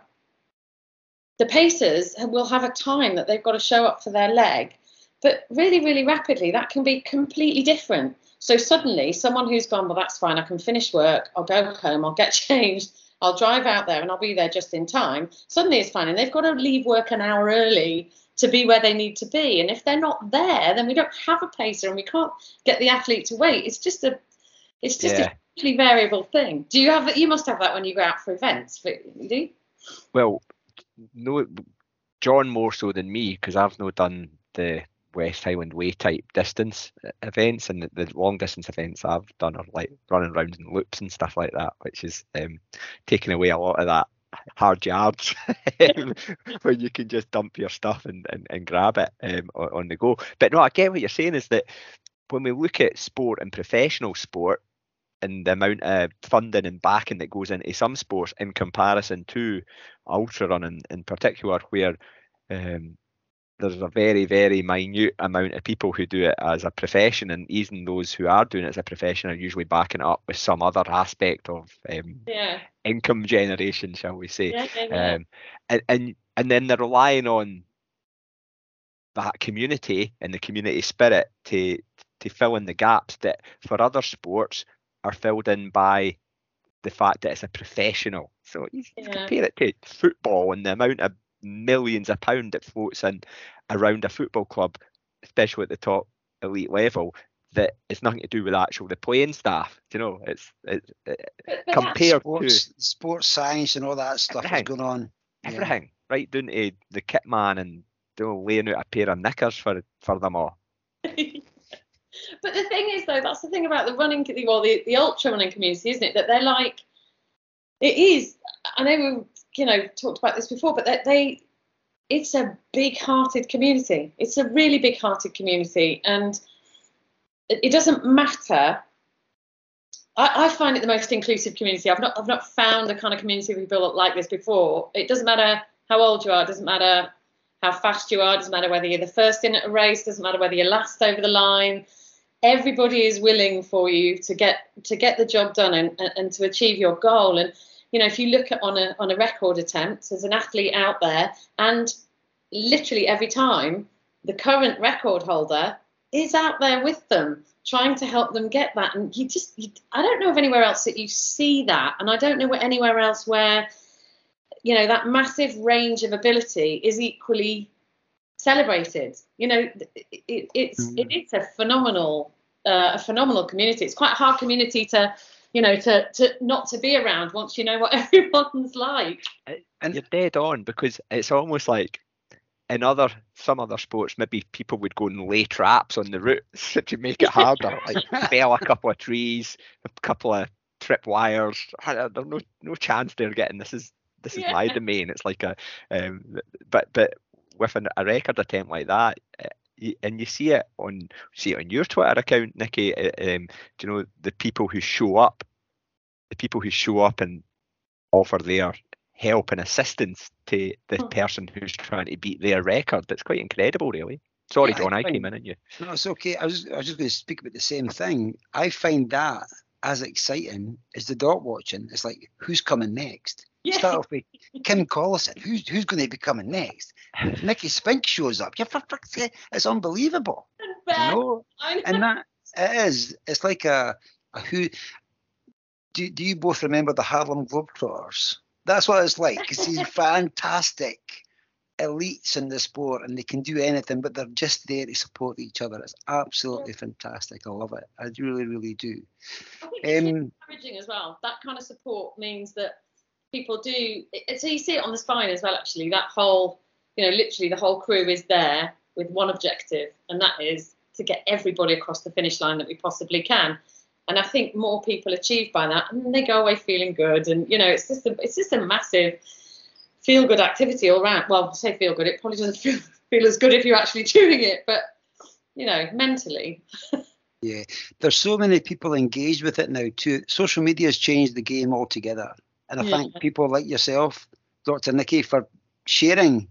the pacers will have a time that they've got to show up for their leg, but really, really rapidly, that can be completely different. So suddenly, someone who's gone, well, that's fine, I can finish work, I'll go home, I'll get changed, I'll drive out there, and I'll be there just in time. Suddenly, it's fine, and they've got to leave work an hour early to be where they need to be. And if they're not there, then we don't have a pacer, and we can't get the athlete to wait. It's just a, it's just yeah. a hugely variable thing. Do you have? that? You must have that when you go out for events. Do you? Well, no, John more so than me because I've not done the West Highland Way type distance events, and the, the, long distance events I've done are like running around in loops and stuff like that, which is um, taking away a lot of that hard yards when you can just dump your stuff and, and, and grab it um, on, on the go. But no, I get what you're saying is that when we look at sport and professional sport, and the amount of funding and backing that goes into some sports in comparison to ultra running in particular, where um, there's a very, very minute amount of people who do it as a profession, and even those who are doing it as a profession are usually backing it up with some other aspect of um, yeah. income generation, shall we say? Yeah, yeah, um, and, and and then they're relying on that community and the community spirit to to fill in the gaps that for other sports are filled in by the fact that it's a professional. So you yeah. compare it to football and the amount of millions of pound that floats in around a football club, especially at the top elite level, that it's nothing to do with actual the playing staff. You know, it's it, it, compared sports, to sports science and all that stuff is going on. Everything, yeah. right down to the kit man and you know, laying out a pair of knickers for for them all. But the thing is, though, that's the thing about the running, well, the, the ultra running community, isn't it? That they're like, it is. I know we, you know, talked about this before, but that they, it's a big-hearted community. It's a really big-hearted community, and it, doesn't matter. I, I, find it the most inclusive community. I've not, I've not found the kind of community we built like this before. It doesn't matter how old you are. It doesn't matter how fast you are. It doesn't matter whether you're the first in a race. It doesn't matter whether you're last over the line everybody is willing for you to get to get the job done and, and to achieve your goal and you know if you look at on a on a record attempt as an athlete out there and literally every time the current record holder is out there with them trying to help them get that and you just you, i don't know of anywhere else that you see that and i don't know where anywhere else where you know that massive range of ability is equally celebrated. You know, it, it's mm. it, it's a phenomenal uh, a phenomenal community. It's quite a hard community to you know, to, to not to be around once you know what everyone's like. And you're dead on because it's almost like in other some other sports, maybe people would go and lay traps on the routes to make it harder, like fell a couple of trees, a couple of trip wires. There's no no chance they're getting this is this is yeah. my domain. It's like a um, but but with an, a record attempt like that, and you see it on see it on your Twitter account, Nikki. Uh, um, do you know the people who show up, the people who show up and offer their help and assistance to the hmm. person who's trying to beat their record. That's quite incredible, really. Sorry, yeah, John, I, I came in on you. No, it's okay. I was I was just going to speak about the same thing. I find that as exciting as the dot watching. It's like who's coming next. Yeah. Start off with Kim Collison. Who's who's going to be coming next? Nicky Spinks shows up. Yeah, for it's unbelievable. You know? And that it is. It's like a, a who. Do, do you both remember the Harlem Globetrotters? That's what it's like. These fantastic elites in the sport and they can do anything, but they're just there to support each other. It's absolutely fantastic. I love it. I really, really do. I think it's um, encouraging as well. That kind of support means that people do. So you see it on the spine as well. Actually, that whole, you know, literally the whole crew is there with one objective, and that is to get everybody across the finish line that we possibly can. And I think more people achieve by that, and they go away feeling good. And you know, it's just a, it's just a massive feel good activity all round. Well, I say feel good. It probably doesn't feel feel as good if you're actually doing it, but you know, mentally. yeah, there's so many people engaged with it now too. Social media has changed the game altogether, and I yeah. thank people like yourself, Dr. Nikki, for sharing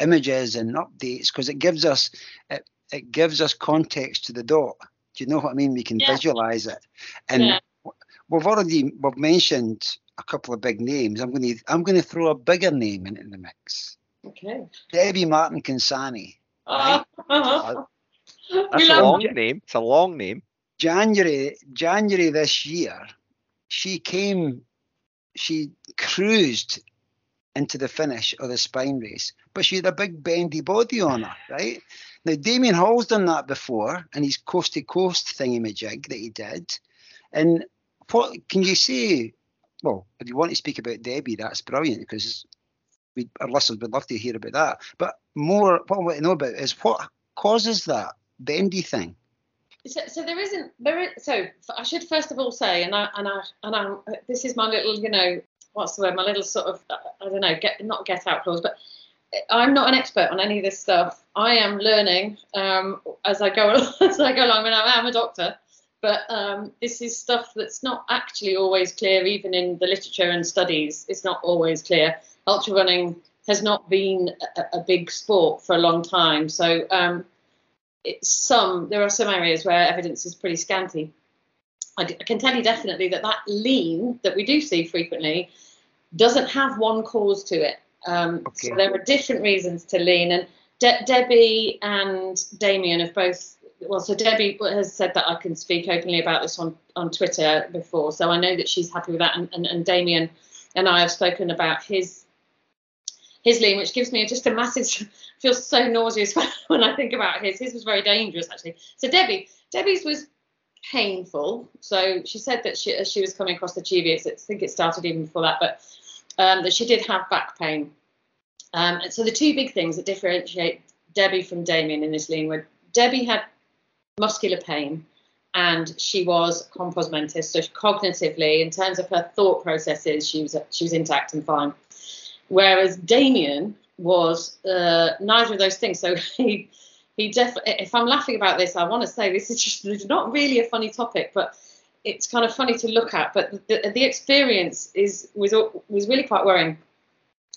images and updates because it gives us it, it gives us context to the dot do you know what I mean? We can yeah. visualize it. And yeah. we've already we've mentioned a couple of big names. I'm going to I'm going to throw a bigger name into the mix. Okay. Debbie Martin Consani. Right? Uh, That's a long name. It's a long name. January January this year, she came, she cruised into the finish of the spine race, but she had a big bendy body on her, right? Now, Damian Hall's done that before, and his coast to coast thingy-majig that he did. And what can you say? Well, if you want to speak about Debbie, that's brilliant because we, our listeners would love to hear about that. But more, what I want to know about is what causes that bendy thing. So, so there isn't there is so I should first of all say and I and I and I this is my little you know what's the word my little sort of I don't know get not get out clause but I'm not an expert on any of this stuff. I am learning um, as I go as I go along. Mean, I am a doctor, but um, this is stuff that's not actually always clear, even in the literature and studies. It's not always clear. Ultra running has not been a, a big sport for a long time, so um, it's some there are some areas where evidence is pretty scanty. I, d- I can tell you definitely that that lean that we do see frequently doesn't have one cause to it. Um, okay. So there are different reasons to lean, and De- Debbie and Damian have both. Well, so Debbie has said that I can speak openly about this on, on Twitter before, so I know that she's happy with that. And, and, and Damian and I have spoken about his his lean, which gives me just a massive feels so nauseous when I think about his. His was very dangerous actually. So Debbie, Debbie's was painful. So she said that she as she was coming across the Cheviot, I think it started even before that, but um, that she did have back pain. Um, so the two big things that differentiate Debbie from Damian in this lean were Debbie had muscular pain and she was compos mentis, so cognitively, in terms of her thought processes, she was she was intact and fine. Whereas Damian was uh, neither of those things. So he he definitely. If I'm laughing about this, I want to say this is just not really a funny topic, but it's kind of funny to look at, but the, the experience is was was really quite worrying.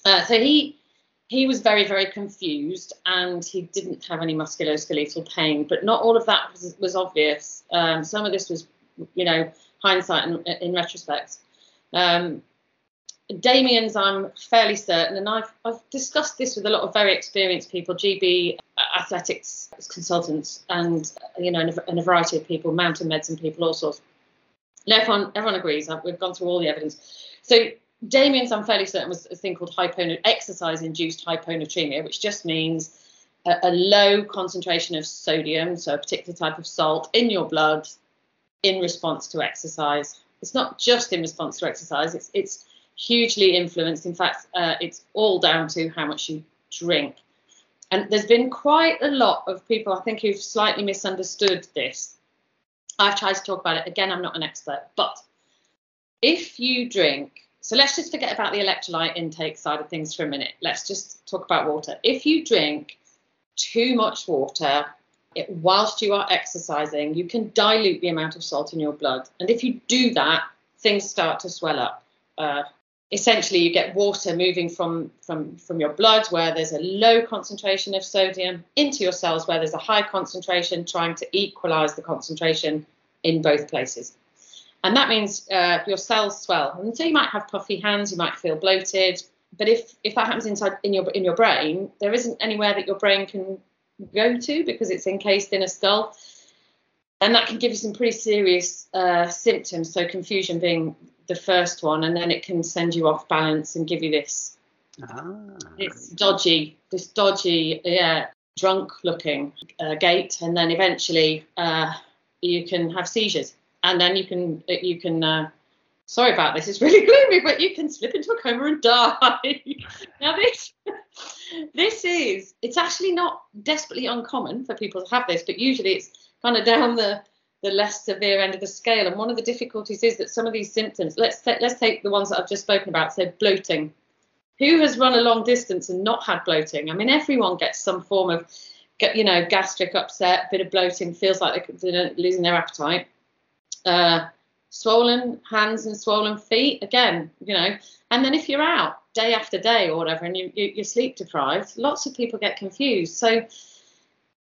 Uh, so he he was very very confused and he didn't have any musculoskeletal pain, but not all of that was, was obvious. Um, some of this was, you know, hindsight in, in retrospect. Um, Damian's, I'm fairly certain, and I've, I've discussed this with a lot of very experienced people, GB athletics consultants, and you know, and a, variety of people, mountain medicine people, all sorts everyone everyone agrees. We've gone through all the evidence. So Damian's, I'm fairly certain, was a thing called exercise-induced hyponatremia, which just means a, a, low concentration of sodium, so a particular type of salt, in your blood in response to exercise. It's not just in response to exercise. It's it's hugely influenced. In fact, uh, it's all down to how much you drink. And there's been quite a lot of people, I think, who've slightly misunderstood this. I've tried to talk about it. Again, I'm not an expert, but if you drink, so let's just forget about the electrolyte intake side of things for a minute. Let's just talk about water. If you drink too much water it, whilst you are exercising, you can dilute the amount of salt in your blood. And if you do that, things start to swell up. Uh, essentially, you get water moving from, from, from your blood where there's a low concentration of sodium into your cells where there's a high concentration, trying to equalize the concentration in both places. And that means uh, your cells swell. And so you might have puffy hands, you might feel bloated. But if, if that happens inside in your in your brain, there isn't anywhere that your brain can go to because it's encased in a skull. And that can give you some pretty serious uh, symptoms. So, confusion being the first one, and then it can send you off balance and give you this, ah. this dodgy, this dodgy, yeah, drunk looking uh, gait. And then eventually uh, you can have seizures. And then you can, you can, uh, sorry about this, it's really gloomy, but you can slip into a coma and die. now, this this is it's actually not desperately uncommon for people to have this, but usually it's kind of down the the less severe end of the scale. And one of the difficulties is that some of these symptoms, let's let's take the ones that I've just spoken about, so bloating. Who has run a long distance and not had bloating? I mean, everyone gets some form of, you know, gastric upset, bit of bloating, feels like they're losing their appetite. Uh, swollen hands and swollen feet, again, you know. And then if you're out, day after day or whatever, and you, you, are sleep deprived, lots of people get confused. So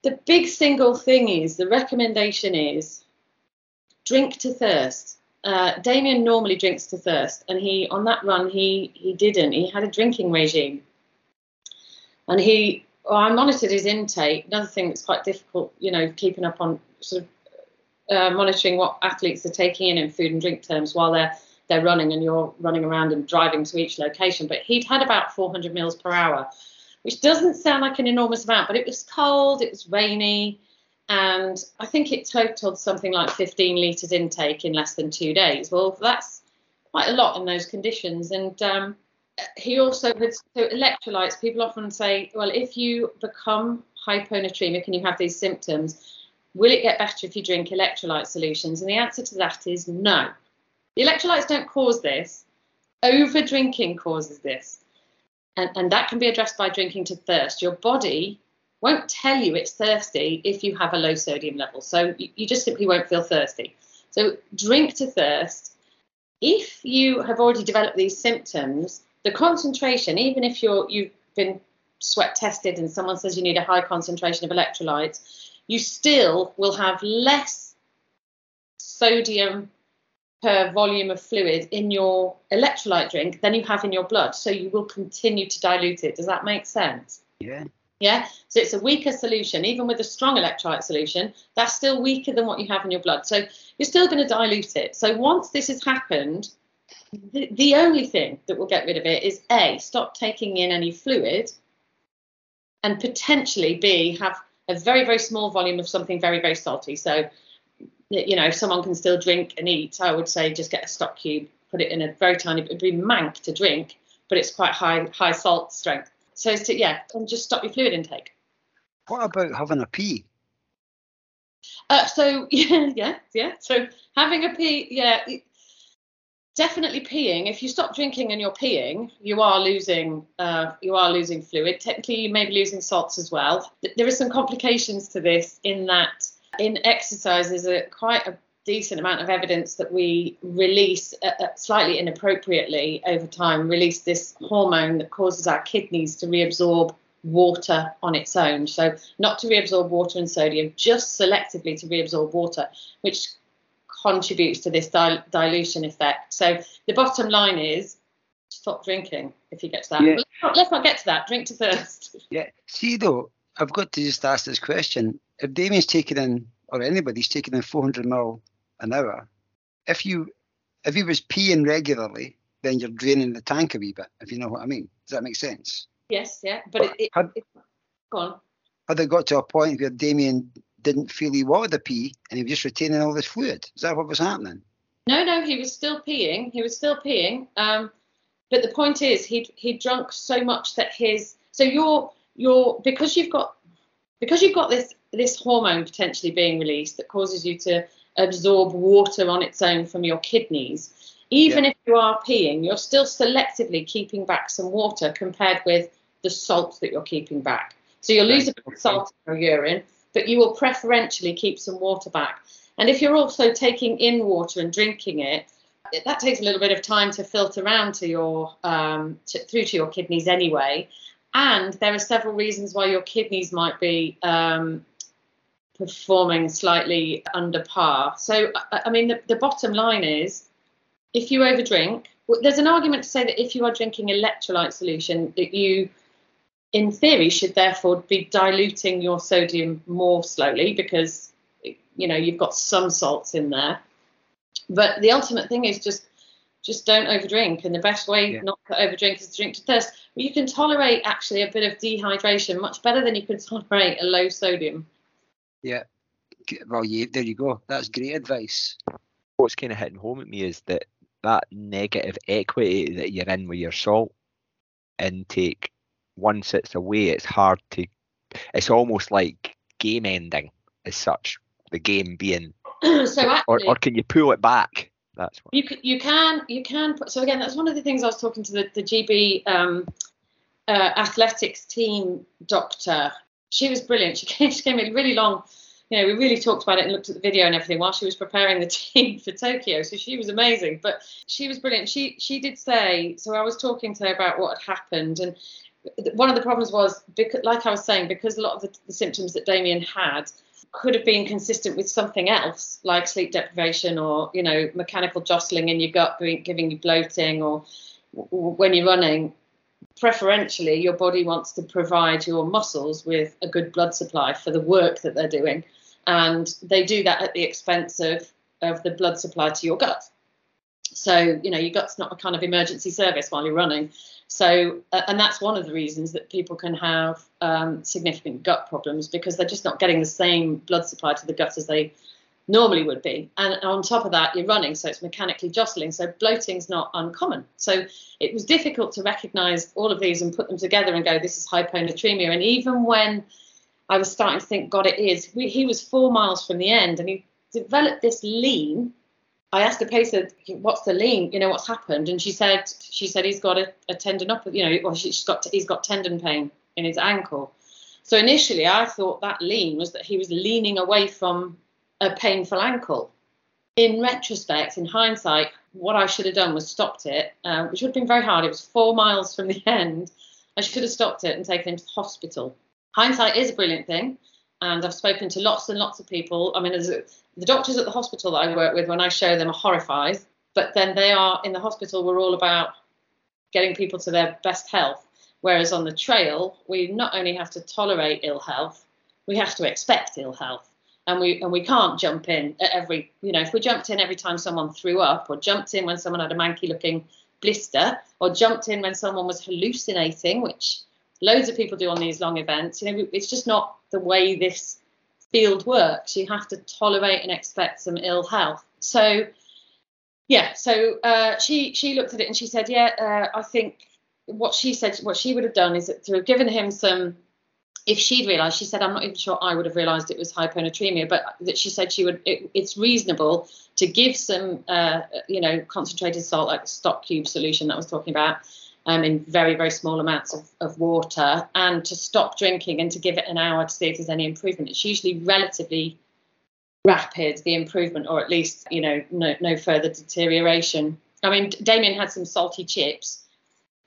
the big single thing is the recommendation is drink to thirst. Uh, Damian normally drinks to thirst, and he on that run he he didn't. He had a drinking regime, and he well, I monitored his intake. Another thing that's quite difficult, you know, keeping up on sort of uh, monitoring what athletes are taking in in food and drink terms while they're they're running and you're running around and driving to each location. But he'd had about 400 mils per hour, which doesn't sound like an enormous amount, but it was cold, it was rainy, and I think it totaled something like 15 litres intake in less than two days. Well, that's quite a lot in those conditions. And um, he also had so electrolytes. People often say, well, if you become hyponatremic and you have these symptoms, will it get better if you drink electrolyte solutions? And the answer to that is no. The electrolytes don't cause this. Over drinking causes this. And, and that can be addressed by drinking to thirst. Your body won't tell you it's thirsty if you have a low sodium level. So you, you just simply won't feel thirsty. So drink to thirst. If you have already developed these symptoms, the concentration, even if you're you've been sweat tested and someone says you need a high concentration of electrolytes, you still will have less sodium per volume of fluid in your electrolyte drink than you have in your blood. So you will continue to dilute it. Does that make sense? Yeah. Yeah. So it's a weaker solution. Even with a strong electrolyte solution, that's still weaker than what you have in your blood. So you're still going to dilute it. So once this has happened, the, the only thing that will get rid of it is A, stop taking in any fluid, and potentially B, have a very, very small volume of something very, very salty. So you know, if someone can still drink and eat, I would say just get a stock cube, put it in a very tiny, it'd be mank to drink, but it's quite high high salt strength. So it's to, yeah, and just stop your fluid intake. What about having a pee? Uh, so yeah, yeah, yeah. So having a pee, yeah, definitely peeing. If you stop drinking and you're peeing, you are losing, uh, you are losing fluid. Technically, you may be losing salts as well. There are some complications to this in that in exercise, there's a quite a decent amount of evidence that we release uh, uh, slightly inappropriately over time, release this hormone that causes our kidneys to reabsorb water on its own. So, not to reabsorb water and sodium, just selectively to reabsorb water, which contributes to this dil- dilution effect. So, the bottom line is stop drinking if you get to that. Yeah. Let's, not, let's not get to that. Drink to thirst. Yeah. See, though, I've got to just ask this question. If Damian's taking in, or anybody's taking in 400 ml an hour, if you if he was peeing regularly, then you're draining the tank a wee bit, if you know what I mean. Does that make sense? Yes, yeah. But, but it, it, had, it, go on. Had it got to a point where Damian didn't feel he wanted the pee and he was just retaining all this fluid? Is that what was happening? No, no, he was still peeing. He was still peeing. Um, but the point is, he'd he'd drunk so much that his so you're you're because you've got because you've got this this hormone potentially being released that causes you to absorb water on its own from your kidneys. Even yeah. if you are peeing, you're still selectively keeping back some water compared with the salt that you're keeping back. So you'll lose a bit of salt in your urine, but you will preferentially keep some water back. And if you're also taking in water and drinking it, that takes a little bit of time to filter around to your um, to, through to your kidneys anyway. And there are several reasons why your kidneys might be um, performing slightly under par. So, I mean, the, the bottom line is if you overdrink, there's an argument to say that if you are drinking electrolyte solution, that you, in theory, should therefore be diluting your sodium more slowly because, you know, you've got some salts in there. But the ultimate thing is just just don't overdrink. And the best way yeah. not to overdrink is to drink to thirst. But you can tolerate actually a bit of dehydration much better than you can tolerate a low sodium. Yeah. Well, yeah, there you go. That's great advice. What's kind of hitting home at me is that that negative equity that you're in with your salt intake, once it's away, it's hard to. It's almost like game ending as such. The game being. so actually, or, or can you pull it back? That's what. You can, you can you can put, so again that's one of the things I was talking to the the GB um, uh, athletics team doctor. She was brilliant. She came she gave me a really long. You know, we really talked about it and looked at the video and everything while she was preparing the team for Tokyo. So she was amazing, but she was brilliant. She she did say so. I was talking to her about what had happened, and one of the problems was because, like I was saying, because a lot of the, the symptoms that Damian had could have been consistent with something else like sleep deprivation or you know mechanical jostling in your gut giving you bloating or when you're running. Preferentially your body wants to provide your muscles with a good blood supply for the work that they're doing and they do that at the expense of of the blood supply to your gut so you know your gut's not a kind of emergency service while you're running so, uh, and that's one of the reasons that people can have um, significant gut problems because they're just not getting the same blood supply to the gut as they normally would be. And on top of that, you're running, so it's mechanically jostling. So bloating's not uncommon. So it was difficult to recognize all of these and put them together and go, this is hyponatremia. And even when I was starting to think, God, it is, we, he was four miles from the end and he developed this lean I asked the pacer, "What's the lean? You know, what's happened?" And she said, "She said he's got a, a tendon up. You know, well, she's got he's got tendon pain in his ankle." So initially, I thought that lean was that he was leaning away from a painful ankle. In retrospect, in hindsight, what I should have done was stopped it, uh, which would have been very hard. It was four miles from the end. I should have stopped it and taken him to the hospital. Hindsight is a brilliant thing and I've spoken to lots and lots of people. I mean, a, the doctors at the hospital that I work with, when I show them, are horrified. But then they are in the hospital. We're all about getting people to their best health. Whereas on the trail, we not only have to tolerate ill health, we have to expect ill health. And we and we can't jump in at every you know if we jumped in every time someone threw up or jumped in when someone had a manky looking blister or jumped in when someone was hallucinating, which loads of people do on these long events. You know, it's just not the way this field works. You have to tolerate and expect some ill health. So, yeah. So uh, she she looked at it and she said, yeah, uh, I think what she said, what she would have done is to have given him some. If she'd realised, she said, I'm not even sure I would have realised it was hyponatremia, but that she said she would. It, it's reasonable to give some, uh, you know, concentrated salt like stock cube solution that I was talking about, um, in very, very small amounts of, of water and to stop drinking and to give it an hour to see if there's any improvement. It's usually relatively rapid, the improvement, or at least, you know, no, no further deterioration. I mean, Damian had some salty chips,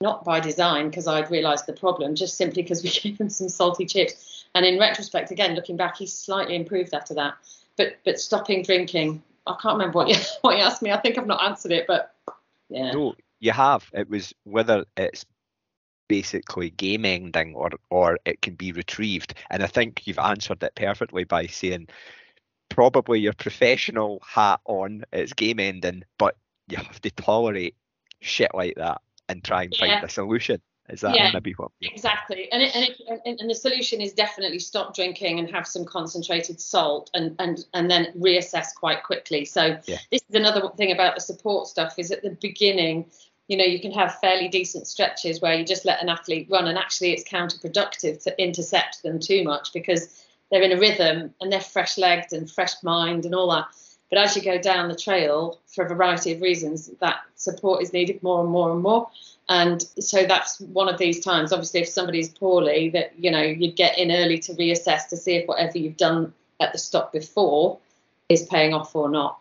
not by design because I'd realised the problem, just simply because we gave him some salty chips. And in retrospect, again, looking back, he's slightly improved after that. But but stopping drinking, I can't remember what you what you asked me. I think I've not answered it, but yeah. You have. It was whether it's basically game ending or or it can be retrieved. And I think you've answered it perfectly by saying probably your professional hat on, it's game ending, but you have to tolerate shit like that and try and find a solution. Is that Yeah. maybe what? Exactly, and it, and, it, and and the solution is definitely stop drinking and have some concentrated salt, and and and then reassess quite quickly. So Yeah. this is another thing about the support stuff is at the beginning, you know, you can have fairly decent stretches where you just let an athlete run, and actually it's counterproductive to intercept them too much because they're in a rhythm and they're fresh legged and fresh mind and all that. But as you go down the trail, for a variety of reasons, that support is needed more and more and more. And so that's one of these times. Obviously, if somebody's poorly, that you know you'd get in early to reassess to see if whatever you've done at the stop before is paying off or not.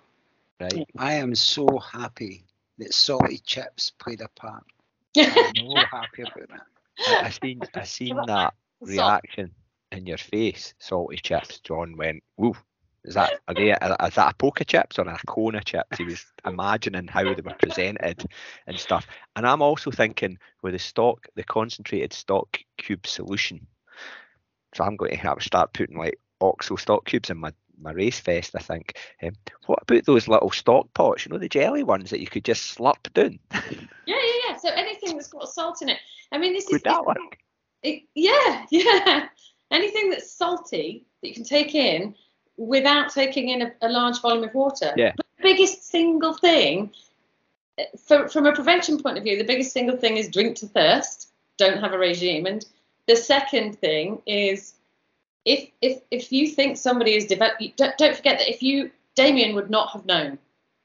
Right. I am so happy that salty chips played a part. I'm so happy about that. I, I seen I seen that reaction in your face, salty chips. John went, "Woo." Is that are they, are- is that a poker chips or a cone of chips? He was imagining how they were presented and stuff. And I'm also thinking with the stock, the concentrated stock cube solution. So I'm going to have to start putting like oxo stock cubes in my my race fest. I think. Um, what about those little stock pots? You know the jelly ones that you could just slurp down. Yeah, yeah, yeah. So anything that's got salt in it. I mean, this is that work? It, yeah, yeah. Anything that's salty that you can take in without taking in a, a large volume of water. Yeah. But the biggest single thing, uh, for, from a prevention point of view, the biggest single thing is drink to thirst. Don't have a regime. And the second thing is, if if if you think somebody is developed, don't, don't forget that if you Damian would not have known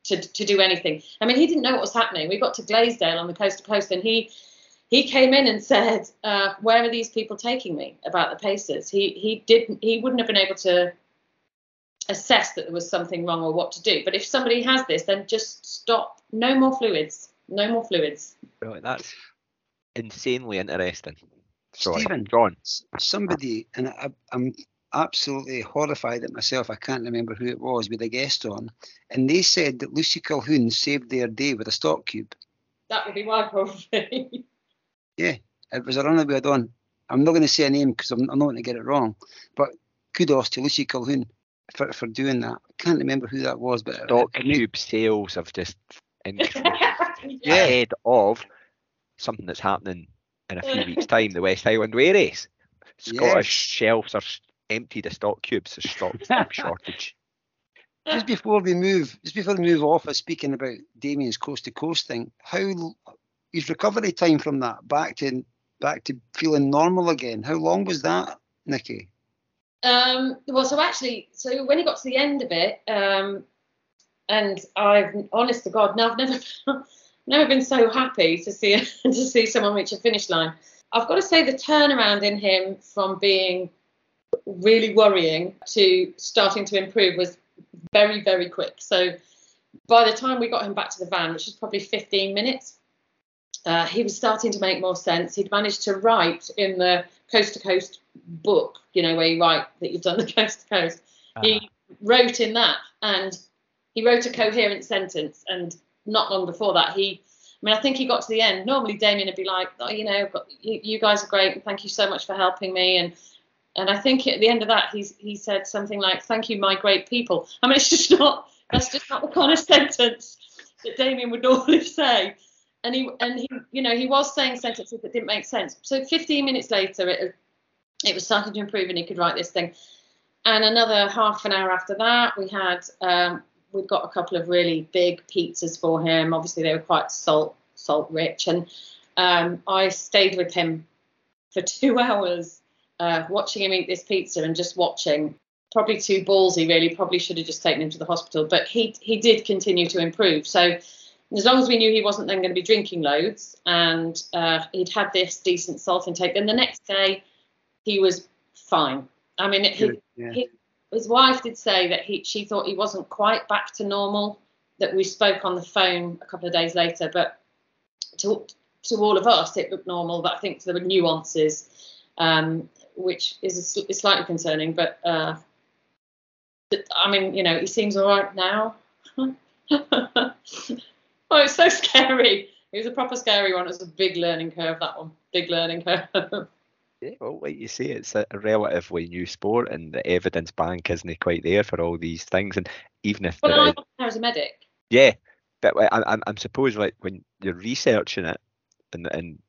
to to do anything. I mean, he didn't know what was happening. We got to Glaisdale on the coast to coast, and he he came in and said, uh, "Where are these people taking me about the paces?" He he didn't he wouldn't have been able to assess that there was something wrong or what to do. But if somebody has this, then just stop. No more fluids. No more fluids. Right, that's insanely interesting. Sorry, Stephen. John. S- Somebody, and I, I'm absolutely horrified at myself. I can't remember who it was with a guest on, and they said that Lucy Calhoun saved their day with a stock cube. That would be why yeah, It was a runaway on. I'm not going to say a name because I'm, I'm not going to get it wrong, but kudos to Lucy Calhoun for, for doing that. I can't remember who that was, but it- Stock it made- cube sales have just increased yeah. ahead of something that's happening in a few weeks' time, the West Highland Way race. Scottish shelves are s- emptied of stock cubes. There's stock shortage. just before we move, just before we move off of speaking about Damian's coast to coast thing, how l- his recovery time from that back to back to feeling normal again? How long was that, Nikki? Um, well, so actually, so when he got to the end of it, um, and I've, honest to God, no, I've never, never been so happy to see to see someone reach a finish line. I've got to say the turnaround in him from being really worrying to starting to improve was very, very quick. So by the time we got him back to the van, which was probably 15 minutes, uh, he was starting to make more sense. He'd managed to write in the coast to coast book, you know, where you write that you've done the coast to coast. He wrote in that and he wrote a coherent sentence. And not long before that, he, I mean, I think he got to the end. Normally, Damian would be like, oh, you know, you, guys are great thank you so much for helping me. And and I think at the end of that, he's he said something like, "Thank you, my great people." I mean, it's just not that's just not the kind of sentence that Damian would normally say. And he and he, you know, he was saying sentences that didn't make sense. So 15 minutes later, it it was starting to improve, and he could write this thing. And another half an hour after that, we had um, we'd got a couple of really big pizzas for him. Obviously, they were quite salt salt rich, and um, I stayed with him for two hours uh, watching him eat this pizza and just watching. Probably too ballsy, really. Probably should have just taken him to the hospital. But he he did continue to improve. So as long as we knew he wasn't then going to be drinking loads and uh, he'd had this decent salt intake, then the next day he was fine. I mean, he, Yeah. he, his wife did say that he she thought he wasn't quite back to normal. That we spoke on the phone a couple of days later, but to to all of us it looked normal. But I think there were nuances, um, which is, is slightly concerning. But uh, I mean, you know, he seems all right now. oh, it's so scary. It was a proper scary one. It was a big learning curve. That one, big learning curve. Yeah, well, like you say, it's a relatively new sport, and the evidence bank isn't quite there for all these things. And even if well, I was a medic. Yeah, but I, I'm I'm suppose like when you're researching it, and and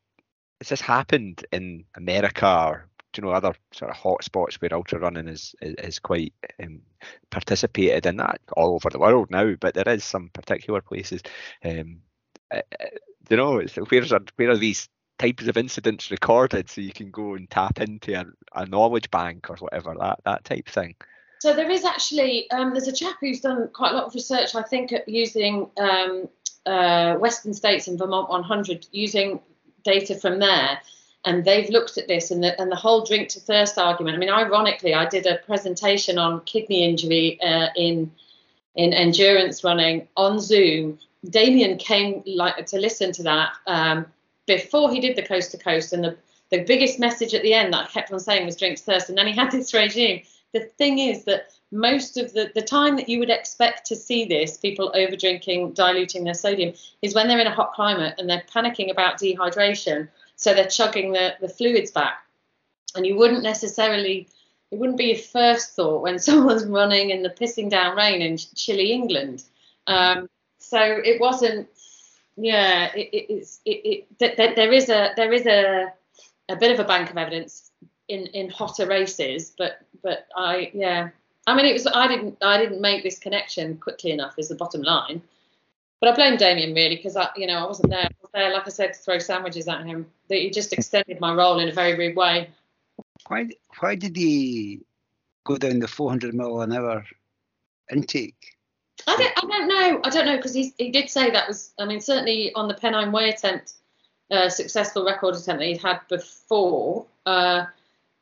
has this happened in America or do you know other sort of hot spots where ultra running is is, is quite um, participated in that all over the world now, but there is some particular places. Um, uh, you know, where's where are these types of incidents recorded so you can go and tap into a, a knowledge bank or whatever that that type thing. So there is actually um, there's a chap who's done quite a lot of research, I think, using um, uh, Western states and Vermont 100 using data from there and they've looked at this and the, and the whole drink to thirst argument. I mean, ironically, I did a presentation on kidney injury uh, in in endurance running on Zoom. Damian came like to listen to that um, before he did the coast to coast, and the the biggest message at the end that I kept on saying was drink to thirst, and then he had this regime. The thing is that most of the, the time that you would expect to see this, people over drinking, diluting their sodium, is when they're in a hot climate and they're panicking about dehydration so they're chugging the, the fluids back. And you wouldn't necessarily, it wouldn't be your first thought when someone's running in the pissing down rain in chilly England. Um, so it wasn't, yeah, it, it, it's, it, it, there is a there is a, a bit of a bank of evidence in, in hotter races, but but I yeah, I mean it was I didn't I didn't make this connection quickly enough is the bottom line. But I blame Damian really because I, you know, I wasn't there. I was there, like I said, to throw sandwiches at him. That he just extended my role in a very rude way. Why? Why did he go down the 400 mil an hour intake? I don't. I don't know. I don't know because he he did say that was. I mean, certainly on the Pennine Way attempt, uh, successful record attempt that he'd had before. Uh,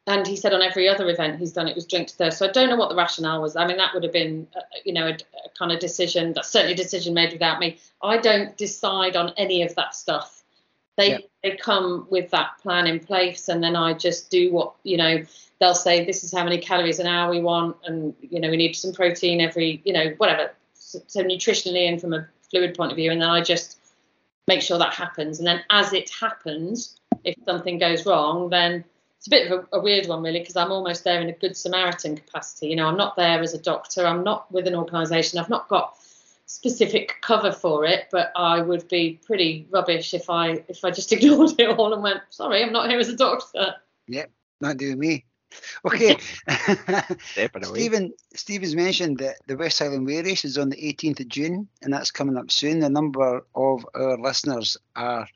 and he said on every other event he's done it was drink to thirst. So I don't know what the rationale was. I mean, that would have been, uh, you know, a, a, kind of decision. That's certainly a decision made without me. I don't decide on any of that stuff. They yeah. they come with that plan in place, and then I just do what you know. They'll say this is how many calories an hour we want, and you know we need some protein every, you know, whatever. So, nutritionally and from a fluid point of view, and then I just make sure that happens. And then as it happens, if something goes wrong, then it's a bit of a, a weird one really because I'm almost there in a good Samaritan capacity. You know, I'm not there as a doctor. I'm not with an organisation. I've not got specific cover for it, but I would be pretty rubbish if I if I just ignored it all and went, sorry, I'm not here as a doctor. Yep, not doing me. Okay. Stephen Stephen's mentioned that the West Highland Way race is on the 18th of June and that's coming up soon. A number of our listeners are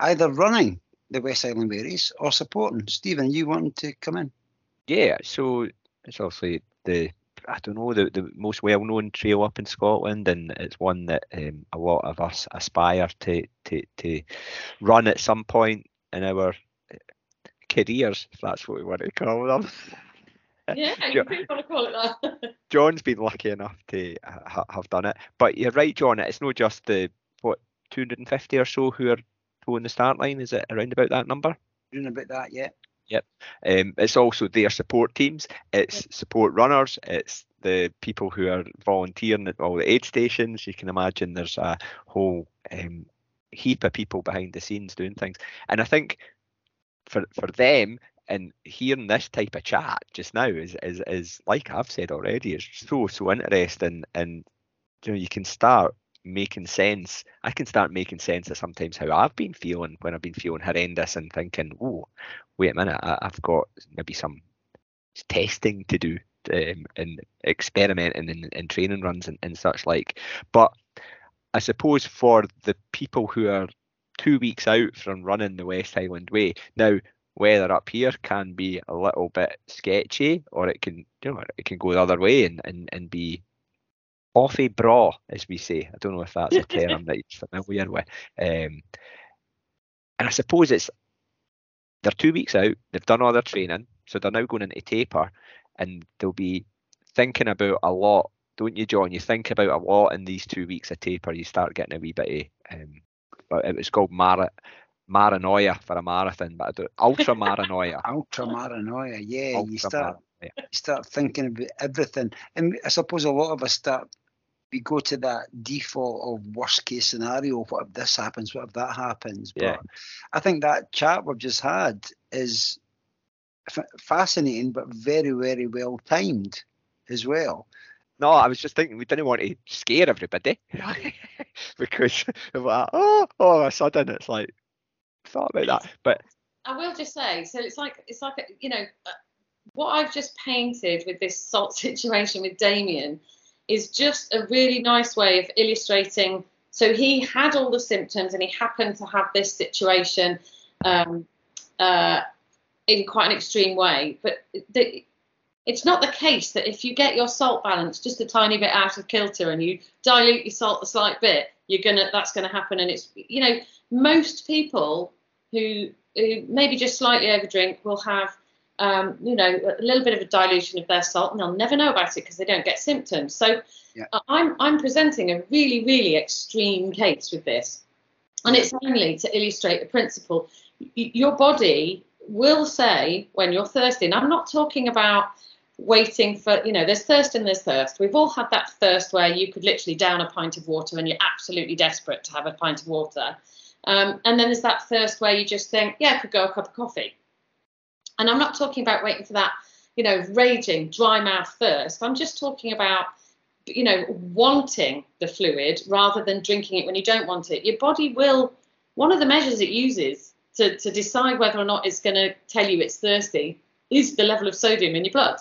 either running the West Highland Way race or supporting. Stephen, you want to come in? Yeah, so it's obviously the I don't know the, the most well known trail up in Scotland, and it's one that um, a lot of us aspire to to to run at some point in our careers, if that's what we want to call them. Yeah, you want to call it that. John's been lucky enough to ha- have done it, but you're right, John. It's not just the what 250 or so who are toe in the start line. Is it around about that number? Around about that, yeah. Yep. Um, it's also their support teams. It's yep. support runners. It's the people who are volunteering at all the aid stations. You can imagine there's a whole um, heap of people behind the scenes doing things. And I think for for them and hearing this type of chat just now is is is like I've said already is so so interesting and you know you can start making sense. I can start making sense of sometimes how I've been feeling when I've been feeling horrendous and thinking, oh, wait a minute, I, have got maybe some testing to do um, and experimenting and, in training runs and, and such like. But I suppose for the people who are two weeks out from running the West Highland Way, now weather up here can be a little bit sketchy or it can you know it can go the other way and, and, and be off a bra, as we say. I don't know if that's a term that you're familiar with. Um, and I suppose it's they're two weeks out, they've done all their training, so they're now going into taper, and they'll be thinking about a lot, don't you, John? You think about a lot in these two weeks of taper. You start getting a wee bit of, um, it was called Mara, Maranoia for a marathon, but I do, ultra maranoia. ultra maranoia, yeah. Ultra you start, you start thinking about everything, and I suppose a lot of us start we go to that default of worst case scenario. What if this happens? What if that happens? But yeah. I think that chat we've just had is f- fascinating, but very, very well timed as well. No, I was just thinking we didn't want to scare everybody because that. Oh, all of a sudden it's like thought about that. But I will just say, so it's like it's like you know uh, what I've just painted with this salt situation with Damian is just a really nice way of illustrating. So he had all the symptoms and he happened to have this situation um, uh, in quite an extreme way. But the, it's not the case that if you get your salt balance just a tiny bit out of kilter and you dilute your salt a slight bit, you're gonna that's gonna happen. And it's you know most people who who maybe just slightly overdrink will have um, you know, a little bit of a dilution of their salt, and they'll never know about it because they don't get symptoms. So yeah. I'm I'm presenting a really really extreme case with this, and it's only to illustrate the principle. your body will say when you're thirsty, and I'm not talking about waiting for you know there's thirst and there's thirst we've all had that thirst where you could literally down a pint of water and you're absolutely desperate to have a pint of water um, and then there's that thirst where you just think yeah I could go a cup of coffee and I'm not talking about waiting for that, you know, raging dry mouth thirst. I'm just talking about, you know, wanting the fluid rather than drinking it when you don't want it. Your body will, one of the measures it uses to, to decide whether or not it's going to tell you it's thirsty is the level of sodium in your blood.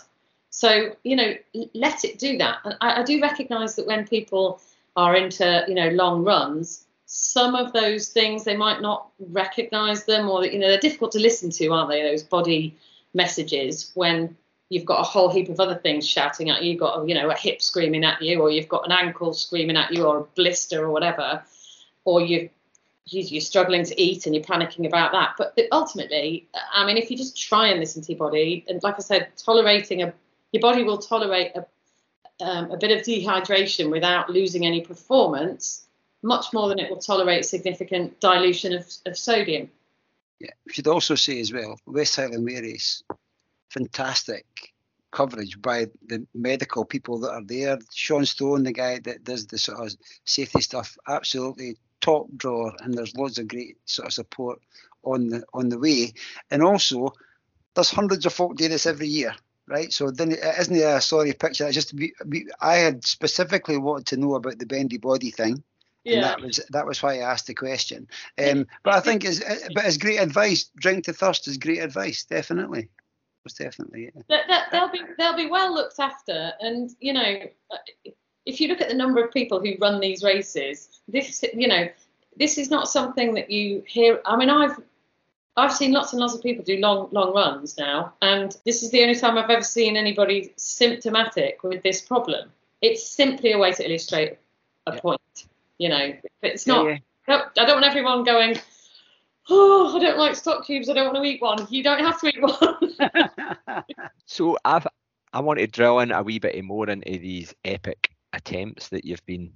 So, you know, let it do that. And I, I do recognize that when people are into, you know, long runs, some of those things they might not recognize them or you know they're difficult to listen to aren't they those body messages when you've got a whole heap of other things shouting at you you've got you know a hip screaming at you or you've got an ankle screaming at you or a blister or whatever or you you're struggling to eat and you're panicking about that but ultimately i mean if you just try and listen to your body and like i said tolerating a your body will tolerate a, um, a bit of dehydration without losing any performance much more than it will tolerate significant dilution of, of sodium. Yeah, we should also say as well, West Highland Race, fantastic coverage by the medical people that are there. Sean Stone, the guy that does the sort of safety stuff, absolutely top drawer, and there's loads of great sort of support on the on the way. And also, there's hundreds of folk do this every year, right? So then it isn't it a sorry picture. I just I had specifically wanted to know about the bendy body thing yeah. And that was that was why I asked the question. Um, but I think is but it's great advice. Drink to thirst is great advice. Definitely, was definitely. Yeah. That, that, they'll be they'll be well looked after, and you know, if you look at the number of people who run these races, this you know, this is not something that you hear. I mean, I've I've seen lots and lots of people do long long runs now, and this is the only time I've ever seen anybody symptomatic with this problem. It's simply a way to illustrate a yeah. point you know, it's not. Yeah, yeah. I don't want everyone going. Oh, I don't like stock cubes. I don't want to eat one. You don't have to eat one. so I've I want to drill in a wee bit more into these epic attempts that you've been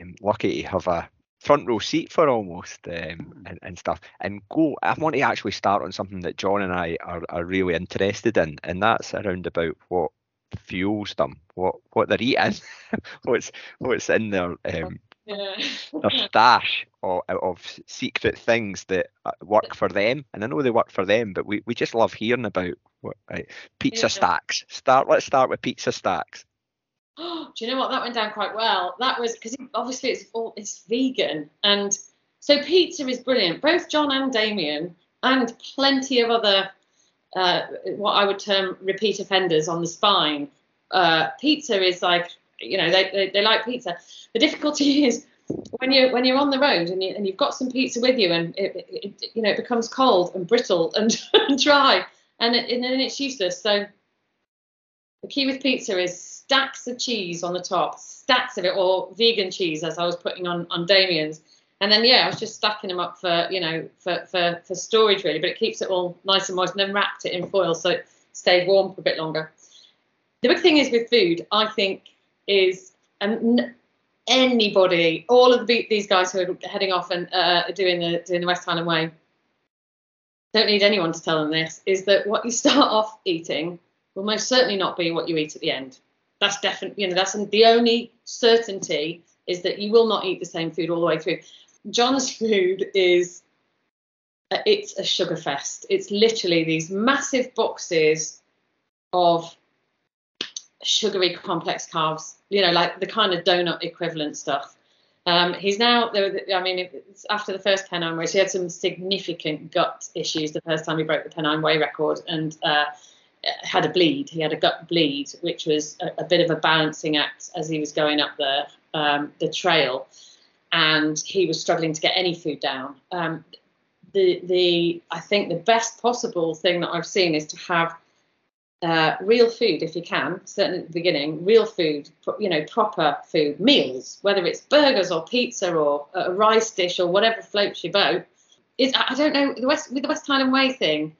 um, lucky to have a front row seat for almost um, and, and stuff and go i want to actually start on something that john and i are, are really interested in and that's around about what fuels them what what they're eating what's what's in their um, stash of, of secret things that uh, work for them, and I know they work for them, but we, we just love hearing about what, right? pizza yeah. stacks. Start. Let's start with pizza stacks. Oh, do you know what? That went down quite well. That was because obviously it's all it's vegan, and so pizza is brilliant. Both John and Damian, and plenty of other uh, what I would term repeat offenders on the spine. Uh, pizza is like you know they, they, they like pizza the difficulty is when you when you're on the road and, you, and you've got some pizza with you and it, it you know it becomes cold and brittle and, dry and, it, and then it's useless so the key with pizza is stacks of cheese on the top stacks of it or vegan cheese as i was putting on on damian's and then yeah i was just stacking them up for you know for for, for storage really but it keeps it all nice and moist and then wrapped it in foil so it stays warm for a bit longer the big thing is with food i think is and anybody, all of the, these guys who are heading off and uh, doing the doing the West Highland Way, don't need anyone to tell them this. Is that what you start off eating will most certainly not be what you eat at the end. That's definitely, you know, that's the only certainty is that you will not eat the same food all the way through. John's food is uh, it's a sugar fest. It's literally these massive boxes of sugary complex carbs, you know, like the kind of donut equivalent stuff. Um, he's now, I mean, after the first Pennine race, he had some significant gut issues the first time he broke the Pennine Way record and uh, had a bleed. He had a gut bleed, which was a, a bit of a balancing act as he was going up the um, the trail, and he was struggling to get any food down. Um, the the I think the best possible thing that I've seen is to have uh, real food if you can, certainly at the beginning, real food, you know, proper food, meals, whether it's burgers or pizza or a rice dish or whatever floats your boat. Is I don't know the West with the West Highland Way thing.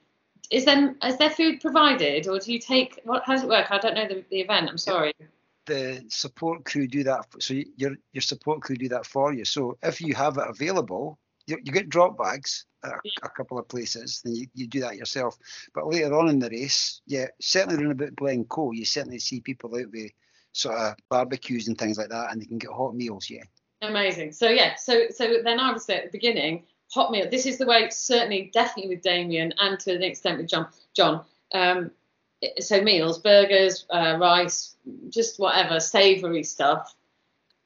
Is then is there food provided or do you take what how does it work? I don't know the, the event. I'm sorry. The support crew do that. So your your support crew do that for you. So if you have it available, you, you get drop bags at a, a, couple of places, then you, you do that yourself. But later on in the race, yeah, certainly around about Glencoe, you certainly see people out with sort of barbecues and things like that, and they can get hot meals. Yeah. Amazing. So yeah, so so then say at the beginning, hot meal. This is the way, certainly, definitely with Damian, and to an extent with John. John. Um, so meals, burgers, uh, rice, just whatever savoury stuff.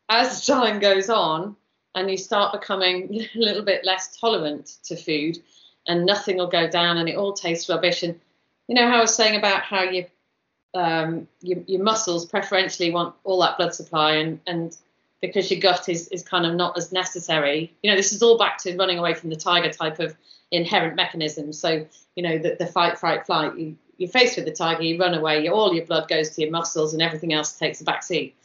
As time goes on, and you start becoming a little bit less tolerant to food and nothing will go down and it all tastes rubbish and you know how I was saying about how um, your, your, muscles preferentially want all that blood supply and and because your gut is, is kind of not as necessary you know this is all back to running away from the tiger type of inherent mechanism so you know the, the fight fight flight you, you're faced with the tiger you run away all your blood goes to your muscles and everything else takes a back seat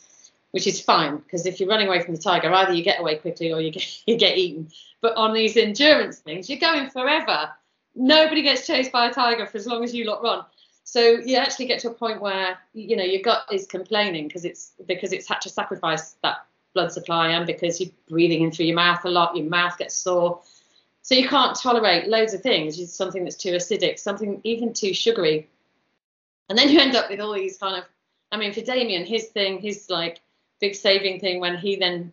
which is fine because if you're running away from the tiger, either you get away quickly or you get you get eaten. But on these endurance things, you're going forever. Nobody gets chased by a tiger for as long as you lot run. So you actually get to a point where you know your gut is complaining because it's because it's had to sacrifice that blood supply and because you're breathing in through your mouth a lot, your mouth gets sore. So you can't tolerate loads of things. It's something that's too acidic, something even too sugary. And then you end up with all these kind of I mean, for Damian, his thing, his like big saving thing when he then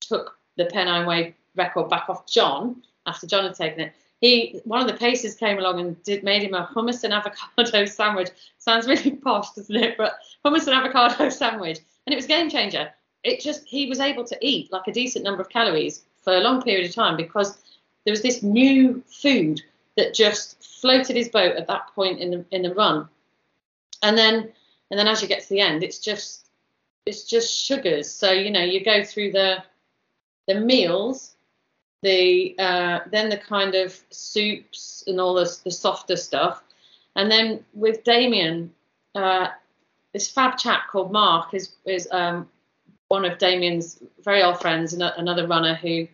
took the Pennine Way record back off John after John had taken it. He one of the paces came along and did made him a hummus and avocado sandwich. Sounds really posh, doesn't it? But hummus and avocado sandwich, and it was game changer. It just he was able to eat like a decent number of calories for a long period of time because there was this new food that just floated his boat at that point in the in the run. And then and then as you get to the end, it's just it's just sugars. So you know, you go through the the meals, the uh, then the kind of soups and all the, the softer stuff, and then with Damian, uh, this fab chap called Mark is is um, one of Damian's very old friends, another runner who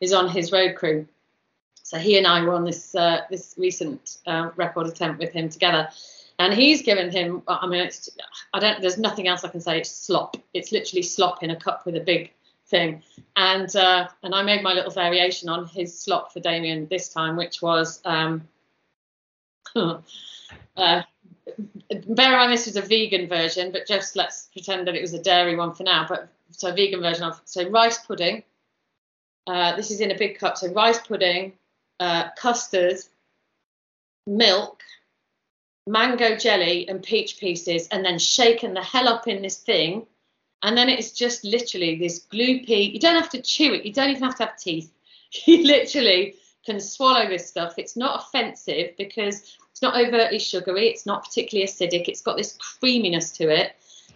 is on his road crew. So he and I were on this uh, this recent uh, record attempt with him together. And he's given him i mean it's i don't there's nothing else i can say. It's slop. It's literally slop in a cup with a big thing. And uh, and i made my little variation on his slop for damian this time which was um uh, bear in mind this was a vegan version but just let's pretend that it was a dairy one for now but so vegan version of so rice pudding uh, this is in a big cup so rice pudding uh, custard milk mango jelly and peach pieces and then shaken the hell up in this thing. And then it's just literally this gloopy, you don't have to chew it, you don't even have to have teeth. You literally can swallow this stuff. It's not offensive because it's not overtly sugary, it's not particularly acidic, it's got this creaminess to it,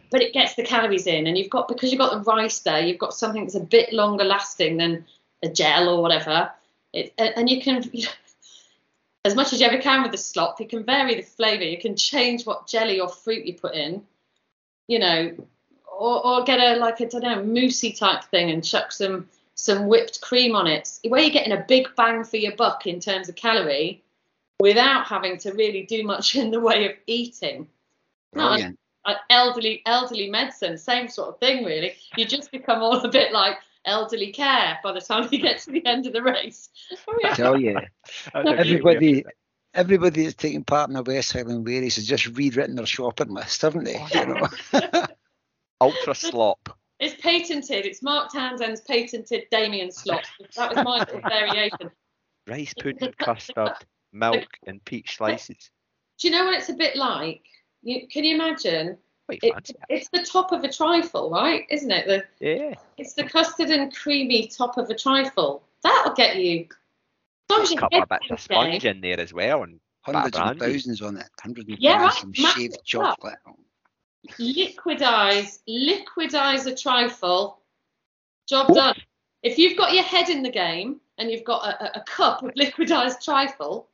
but it gets the calories in. And you've got, because you've got the rice there, you've got something that's a bit longer lasting than a gel or whatever. It, and you can, as much as you ever can with the slop. You can vary the flavour. You can change what jelly or fruit you put in, you know, or, or get a like a I don't know moussey type thing and chuck some some whipped cream on it. Where you're getting a big bang for your buck in terms of calorie, without having to really do much in the way of eating. Not oh, an, an elderly elderly medicine, same sort of thing really. You just become all a bit like elderly care by the time you get to the end of the race. I tell you, everybody, everybody that's taking part in the West Highland Race has just rewritten their shopping list, haven't they? Oh, you know? Ultra slop. It's patented. It's Mark Townsend's patented Damian slop. That was my variation. Rice pudding, custard, milk, and peach slices. Do you know what it's a bit like? You, can you imagine Quite It, it's the top of a trifle, right? Isn't it? The Yeah. it's the custard and creamy top of a trifle. That'll get you. As long as A your couple head's of bits in of the sponge in there as well, and Hundreds and thousands on it. Hundreds and Yeah, thousands right, some massive shaved chocolate. liquidize, liquidize a trifle. Job Ooh. done. If you've got your head in the game and you've got a, a, a cup of liquidized trifle,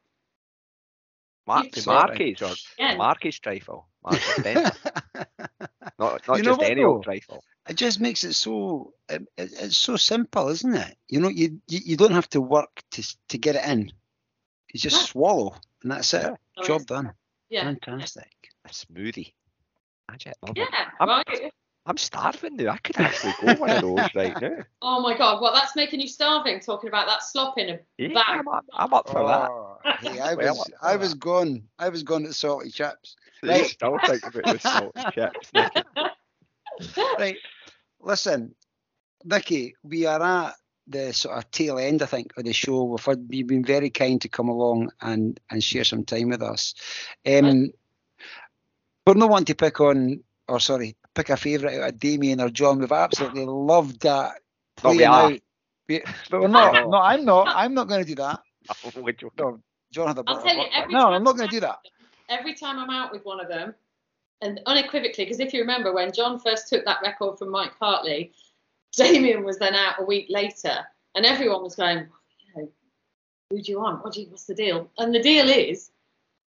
Mar- Marquis or again, Marquis trifle. Marquis not not You just any old trifle. it just makes it so it, it- it's so simple, isn't it? You know, you you, you don't have to work to to get it in. You just No. swallow, and that's it. Yeah. Job done. yeah, Fantastic. A smoothie. Magic. Yeah, it. I'm, starving now. I could actually go one of those right now. Oh my God, well that's making you starving talking about that slop in a Yeah, Bag. I'm, up, I'm up for that. Oh, hey, I Well, was I was that. gone. I was gone to salty chips. You Right. still think about the salt and chips. Right. Listen, Vicky, we are at the sort of tail end, I think, of the show. We've had, you've been very kind to come along and, and share some time with us. Um, we're not wanting to pick on, or sorry, pick a favourite out of Damian or John. We've absolutely loved that. Oh, we playing are. out. But we're not. No. No, I'm not. I'm not going to do that. Would No, John had a I'll tell you, every No, I'm not going to do that. every time I'm out with one of them, and unequivocally, because if you remember when John first took that record from Mike Hartley, Damian was then out a week later, and everyone was going, you know, who do you want? What do you, what's the deal? And the deal is,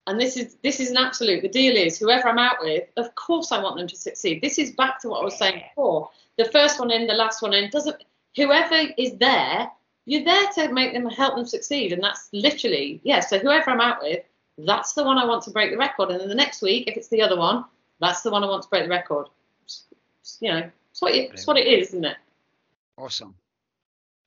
and this is this is an absolute. The deal is, whoever I'm out with, of course I want them to succeed. This is back to what I was saying before. The first one in, the last one in, doesn't. Whoever is there, you're there to make them help them succeed, and that's literally yeah. So whoever I'm out with, that's the one I want to break the record. And then the next week, if it's the other one, that's the one I want to break the record. You know, it's what, it, it's what it is, isn't it? Awesome.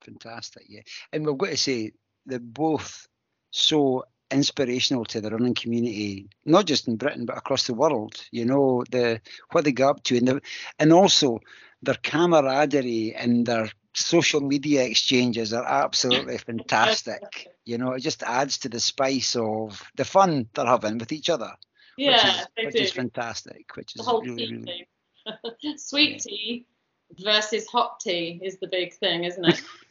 Fantastic, yeah. And we've got to say they're both so inspirational to the running community, not just in Britain but across the world. You know, the what they get up to and the, and also their camaraderie and their social media exchanges are absolutely fantastic. You know, it just adds to the spice of the fun they're having with each other. Yeah, which is, which do. is fantastic. Which the is really, really. Sweet tea versus hot tea is the big thing, isn't it?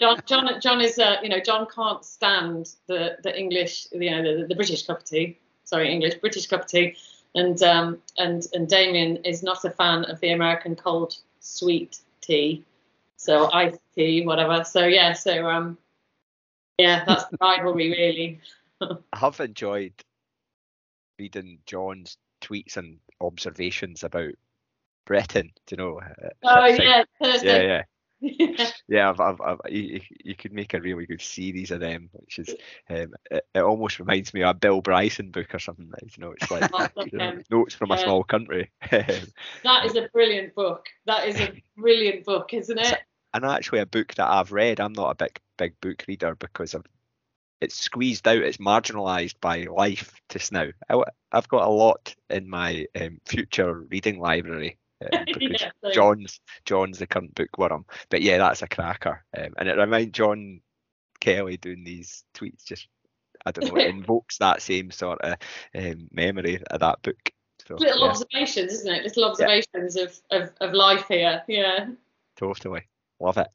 John, John, John is, uh, you know, John can't stand the the English, you know, the, the British cup of tea. Sorry, English, British cup of tea, and um, and and Damian is not a fan of the American cold sweet tea, so iced tea, whatever. So yeah, so um, yeah, that's the rivalry really. I have enjoyed reading John's tweets and observations about Britain. Do you know? Oh yeah, yeah, Thursday. Yeah. Yeah, I've, I've, I've, you, you could make a really good series of them, which is, um, it, it almost reminds me of a Bill Bryson book or something. Like, you know, it's like you know, notes from a small country. That is a brilliant book. That is a brilliant book, isn't it? and actually, a book that I've read. I'm not a big, big book reader because of it's squeezed out. It's marginalised by life just now. I, have got a lot in my um, future reading library. Um, because Yeah, so- John's John's the current bookworm. But yeah, that's a cracker. Um, and it reminds John Kelly doing these tweets just I don't know, it invokes that same sort of um, memory of that book. So Little yeah, observations, isn't it? Little observations of, of, of life here. Yeah. totally. Love it.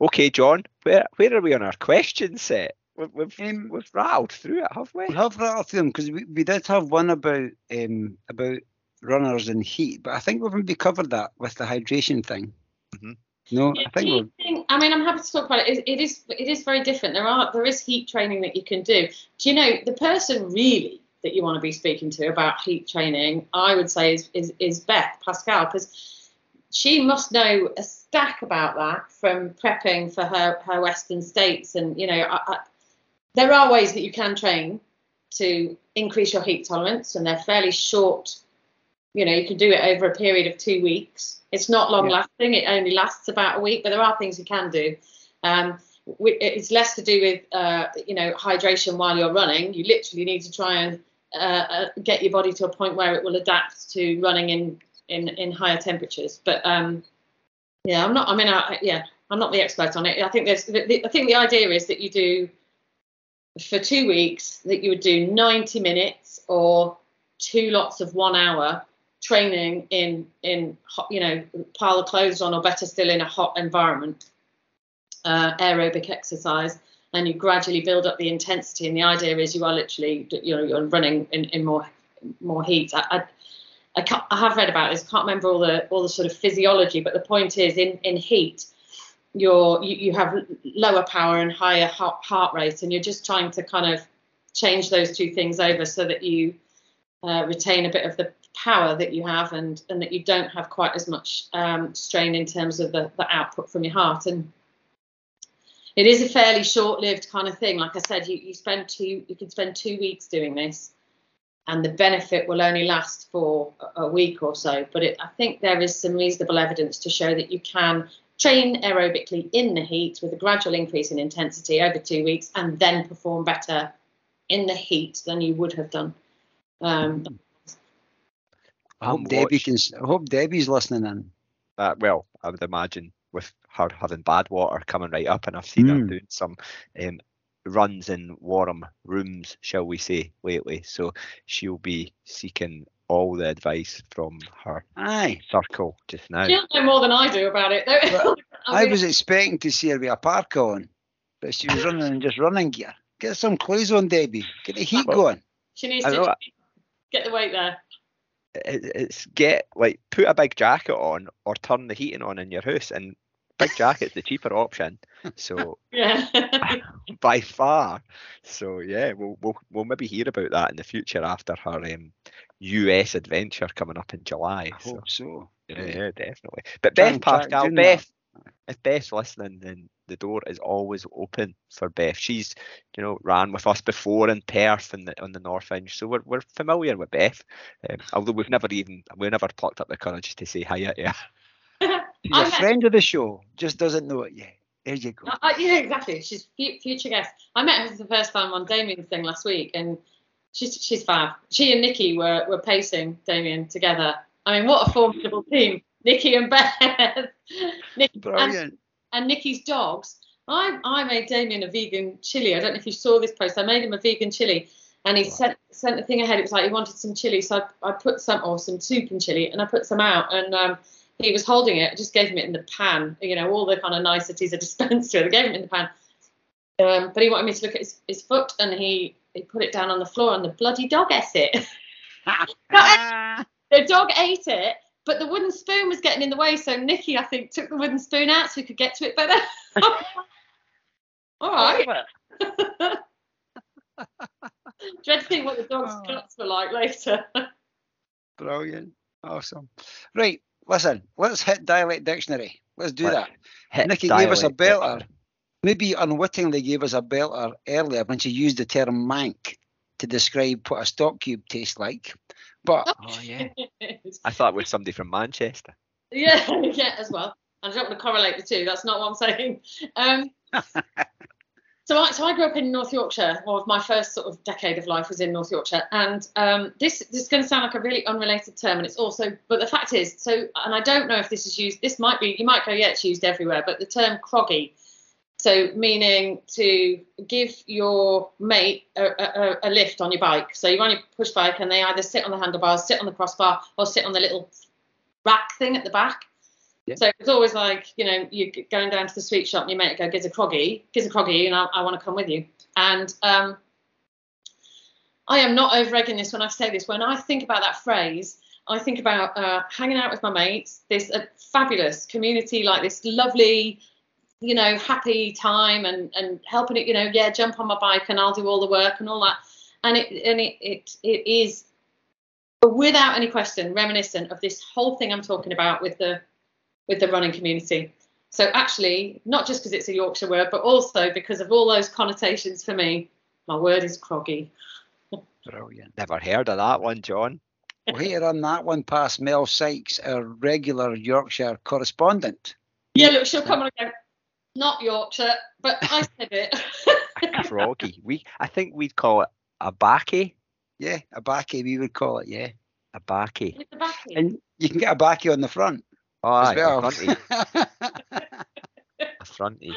Okay, John, where where are we on our question set? We've we've, Um, we've rattled through it, have we? We have rattled through them because we, we did have one about um, about runners and heat, but I think we've maybe covered that with the hydration thing. Mhm. No, Yeah, I think we're heat I mean, I'm happy to talk about it. it. It is it is very different. There are there is heat training that you can do. Do you know the person really that you want to be speaking to about heat training? I would say is is, is Beth Pascall because she must know a stack about that from prepping for her her Western states. And you know, I, I, there are ways that you can train to increase your heat tolerance, and they're fairly short. You know, you can do it over a period of two weeks. It's not long Yeah. lasting. It only lasts about a week, but there are things you can do. Um, it's less to do with uh, you know hydration while you're running. You literally need to try and uh, uh, get your body to a point where it will adapt to running in in, in higher temperatures. But um, yeah, I'm not. I mean, I, yeah, I'm not the expert on it. I think there's. The, the, I think the idea is that you do for two weeks that you would do 90 minutes or two lots of one hour training in in you know pile of clothes on or better still in a hot environment uh, aerobic exercise and you gradually build up the intensity. And the idea is you are literally you know you're running in, in more more heat. I, I, I, can't, I have read about this can't remember all the all the sort of physiology but the point is in in heat you're you, you have lower power and higher heart, heart rate and you're just trying to kind of change those two things over so that you uh, retain a bit of the power that you have and and that you don't have quite as much um, strain in terms of the, the output from your heart. And it is a fairly short-lived kind of thing. Like i said you, you spend two you can spend two weeks doing this and the benefit will only last for a week or so. But it, i think there is some reasonable evidence to show that you can train aerobically in the heat with a gradual increase in intensity over two weeks and then perform better in the heat than you would have done um, I hope Debbie can. I hope Debbie's listening in. Uh, well, I would imagine with her having Badwater coming right up, and I've seen mm. her hmm. doing some um, runs in warm rooms, shall we say, lately. So she'll be seeking all the advice from her Aye. circle just now. She'll know more than I do about it. I, I was expecting to see her with a parka on, but she was running in just running gear. Get some clothes on, Debbie. Get the heat well, going. She needs to get the weight there it's get like put a big jacket on or turn the heating on in your house and big jacket's the cheaper option. So yeah by far. So yeah we'll, we'll we'll maybe hear about that in the future after her um, us adventure coming up in july. I so, hope so yeah, yeah definitely. But beth pascall beth if beth's listening then the door is always open for Beth. She's, you know, ran with us before in Perth and the, on the North End, so we're, we're familiar with Beth. Um, although we've never even we never plucked up the courage to say hi to her. She's a friend of the show, just doesn't know it yet. There you go. Uh, yeah, exactly. She's future guest. I met her for the first time on Damian's thing last week, and she's she's fab. She and Nikki were were pacing Damian together. I mean, what a formidable team! Nikki and Beth. Nikki, Brilliant. And, and Nikki's dogs. I, I made Damian a vegan chili. I don't know if you saw this post. I made him a vegan chili, and he sent sent the thing ahead. It was like he wanted some chili, so I, I put some or some soup and chili, and I put some out, and um, he was holding it. I just gave him it in the pan. You know, all the kind of niceties are dispensed with. I gave him in the pan, um, but he wanted me to look at his, his foot, and he he put it down on the floor, and the bloody dog ate it. the dog ate it, but the wooden spoon was getting in the way, so Nikki, I think, took the wooden spoon out so we could get to it better. All right. Dread to think what the dog's oh. guts were like later. Brilliant. Awesome. Right, listen, let's hit dialect dictionary. Let's do let's that. Nikki gave us a belter. Maybe unwittingly gave us a belter earlier when she used the term mank to describe what a stock cube tastes like. But oh yeah, I thought it was somebody from Manchester. Yeah, yeah, as well. And I don't want to correlate the two. That's not what I'm saying. Um, so I so I grew up in North Yorkshire. Well, my first sort of decade of life was in North Yorkshire, and um, this this is going to sound like a really unrelated term, and it's also. But the fact is, so and I don't know if this is used. This might be. You might go, yeah, it's used everywhere. But the term croggy so, meaning to give your mate a, a, a, lift on your bike. So, you're on your push bike and they either sit on the handlebars, sit on the crossbar, or sit on the little rack thing at the back. Yeah. So, it's always like, you know, you're going down to the sweet shop and your mate go, Gives a croggy, gives a croggy, and I, I want to come with you. And um, I am not over egging this when I say this. When I think about that phrase, I think about uh, hanging out with my mates, this uh, fabulous community, like this lovely, you know, happy time and and helping it, you know, yeah, jump on my bike and I'll do all the work and all that. And it and it it, it is without any question reminiscent of this whole thing I'm talking about with the with the running community. So actually, not just because it's a Yorkshire word, but also because of all those connotations for me, my word is croggy. Brilliant. Never heard of that one, John. Well, here on that one past Mel Sykes, our regular Yorkshire correspondent. Yeah, look, she'll come on again not Yorkshire, but I said it. Froggy. We, I think we'd call it a backy. Yeah, a backy. We would call it. Yeah, a backy. And you can get a backy on the front. Oh, aye, well. a fronty. a fronty.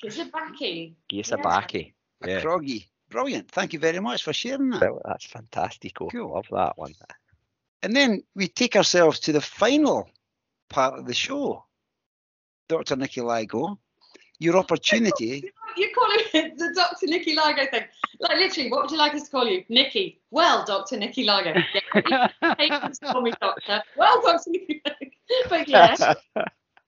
Gives a backy. Gives yeah. a backy. Yeah. A croggy. Brilliant. Thank you very much for sharing that. Well, that's fantastic. Oh, cool. Love that one. And then we take ourselves to the final part of the show. Dr. Nikki Lygo, your opportunity. You're calling it the Dr. Nikki Lygo thing. Like literally, what would you like us to call you? Nikki. Well, Dr. Nikki Lygo. Yeah, patients call me doctor. Well, Dr. Nikki But yeah.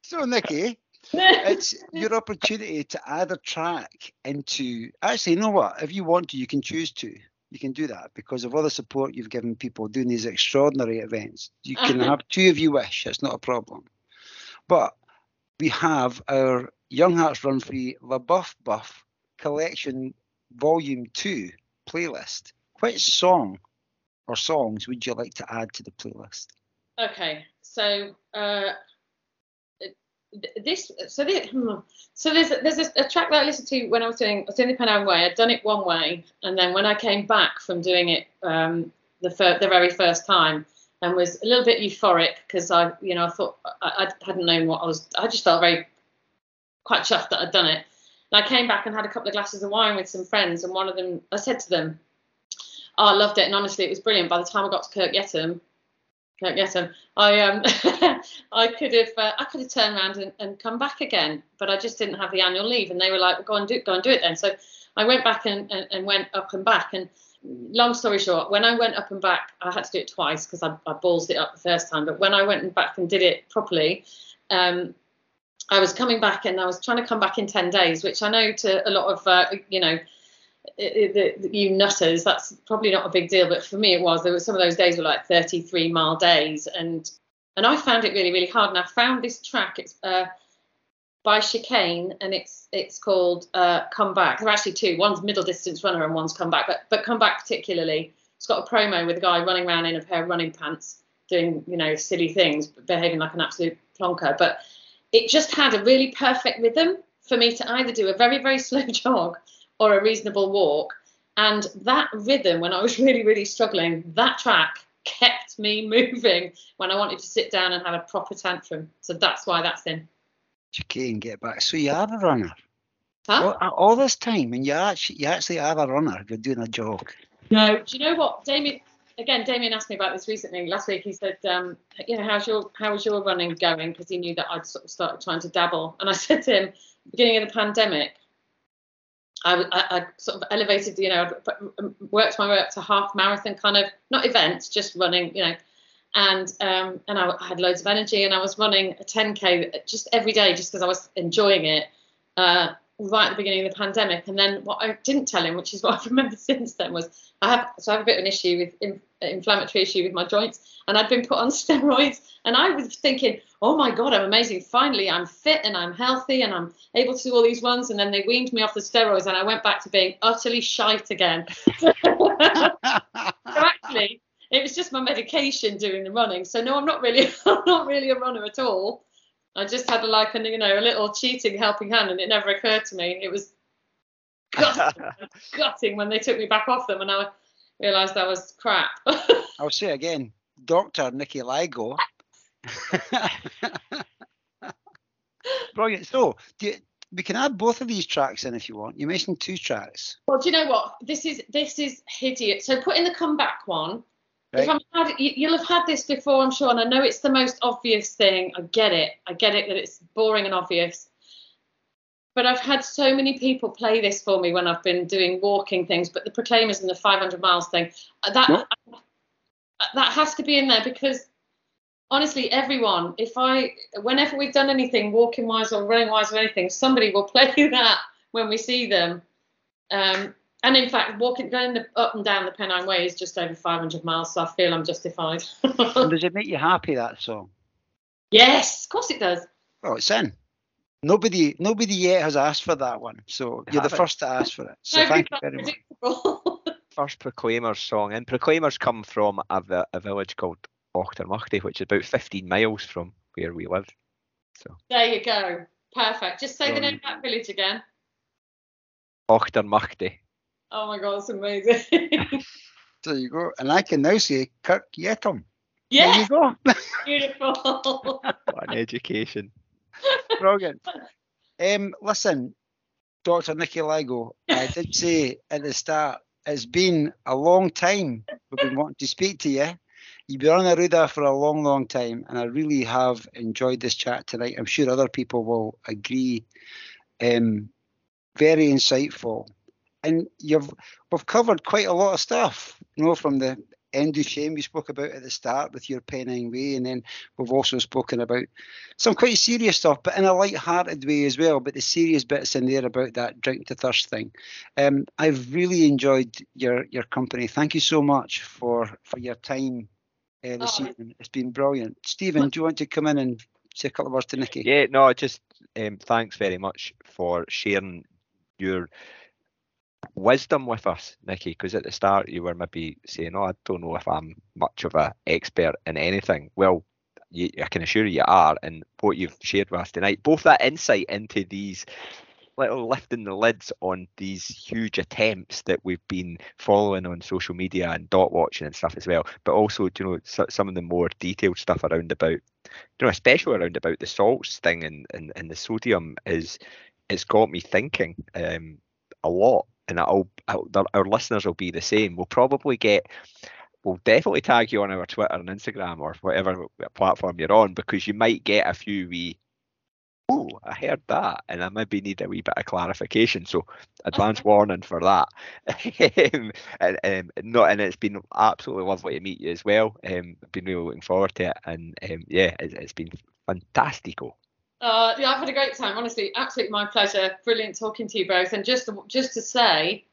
so, Nikki, it's your opportunity to add a track into. Actually, you know what? If you want to, you can choose to. You can do that because of all the support you've given people doing these extraordinary events. You can have two if you wish. It's not a problem. But we have our Young Hearts Run Free La Buff Buff Collection Volume 2 playlist. Which song or songs would you like to add to the playlist? Okay, so uh, this, so this, hmm, so there's there's a, a, track that I listened to when I was doing I was doing the Pennine Way. I'd done it one way, and then when I came back from doing it um, the fir- the very first time, and was a little bit euphoric because I, you know, I thought I, I hadn't known what I was. I just felt very quite chuffed that I'd done it. And I came back and had a couple of glasses of wine with some friends, and one of them, I said to them, oh, I loved it, and honestly, it was brilliant. By the time I got to Kirk Yetholm, Kirk Yetholm, I um, I could have uh, I could have turned around and, and come back again, but I just didn't have the annual leave, and they were like, well, go and do go and do it then. So I went back and, and, and went up and back, and long story short, when I went up and back, I had to do it twice because I, I ballsed it up the first time. But when I went back and did it properly, um, I was coming back and I was trying to come back in 10 days, which I know to a lot of, uh, you know, the, the, you nutters, that's probably not a big deal. But for me, it was. There were some of those days were like 33 mile days. And and I found it really, really hard. And I found this track. It's uh, by Chicane and it's it's called uh, Come Back. There are actually two. One's middle distance runner and one's Come Back. But but Come Back particularly, it's got a promo with a guy running around in a pair of running pants, doing you know silly things, behaving like an absolute plonker. But it just had a really perfect rhythm for me to either do a very, very slow jog or a reasonable walk. And that rhythm, when I was really, really struggling, that track kept me moving when I wanted to sit down and have a proper tantrum. So that's why that's in. Chicane, get back. So you are a runner. Huh? All, uh, all, this time, and you actually, you actually are a runner you're doing a jog. No. Do you know what, Damian? Again, Damian asked me about this recently. Last week, he said, um, you know, how's your how was your running going? Because he knew that I'd sort of started trying to dabble. And I said to him, beginning of the pandemic, I, I, sort of elevated, you know, worked my way up to half marathon kind of not events, just running, you know. And um, and I had loads of energy, and I was running a 10k just every day, just because I was enjoying it. Uh, right at the beginning of the pandemic. And then what I didn't tell him, which is what I've remembered since then, was I have so I have a bit of an issue with in, inflammatory issue with my joints, and I'd been put on steroids, and I was thinking, oh my god, I'm amazing! Finally, I'm fit and I'm healthy and I'm able to do all these ones. And then they weaned me off the steroids, and I went back to being utterly shite again. so actually, it was just my medication doing the running. So no, I'm not really, I'm not really a runner at all. I just had a, like a you know a little cheating helping hand, and it never occurred to me. It was gutting, gutting when they took me back off them, and I realised that was crap. I'll say again, Doctor Nikki Lygo. Brilliant. So, you, we can add both of these tracks in if you want. You mentioned two tracks. Well, do you know what? This is this is hideous. So put in the comeback one Right. If I'm had, you'll have had this before, I'm sure, and I know it's the most obvious thing. I get it. I get it that it's boring and obvious. But I've had so many people play this for me when I've been doing walking things. But the Proclaimers and the 500 miles thing, uh, that what? that has to be in there because honestly, everyone, if I, whenever we've done anything walking wise or running wise or anything, somebody will play that when we see them. Um, and in fact, walking going the, up and down the Pennine Way is just over 500 miles, so I feel I'm justified. does it make you happy that song? Yes, of course it does. Oh, it's in. Nobody, nobody yet has asked for that one, so you're the first to ask for it. So no, thank you very much. first Proclaimers song, and Proclaimers come from a, a village called Auchtermuchty, which is about 15 miles from where we live. So there you go, perfect. Just say um, the name of that village again. Auchtermuchty. Oh my god, it's amazing. there you go. And I can now say Kirk Yetholm. Yeah. There you go. Beautiful. what an education. Brilliant. Um, listen, Dr. Nikki Lygo, I did say at the start, it's been a long time we've been wanting to speak to you. You've been on Aruda for a long, long time, and I really have enjoyed this chat tonight. I'm sure other people will agree. Um, very insightful, and you've we've covered quite a lot of stuff. You know, from the end of shame we spoke about at the start with your Pennine Way, and then we've also spoken about some quite serious stuff, but in a light-hearted way as well. But the serious bits in there about that drink to thirst thing. Um, I've really enjoyed your your company. Thank you so much for for your time uh, this oh. evening. It's been brilliant. Stephen, do you want to come in and say a couple of words to Nikki? Yeah, no, just um, thanks very much for sharing your wisdom with us, Nikki, because at the start you were maybe saying, "Oh, I don't know if I'm much of an expert in anything." Well, you, I can assure you, you are, and what you've shared with us tonight, both that insight into these little lifting the lids on these huge attempts that we've been following on social media and dot watching and stuff as well, but also, you know, some of the more detailed stuff around about, you know, especially around about the salts thing and and, and the sodium is it's got me thinking um, a lot and I'll, I'll, our listeners will be the same. We'll probably get we'll definitely tag you on our Twitter and Instagram or whatever platform you're on because you might get a few wee oh I heard that and I maybe need a wee bit of clarification. So advance warning for that. Um, and um, no and it's been absolutely lovely to meet you as well. Um been really looking forward to it and um, yeah it's, it's been fantastico uh, yeah, I've had a great time. Honestly, absolutely my pleasure. Brilliant talking to you both. And just to, just to say,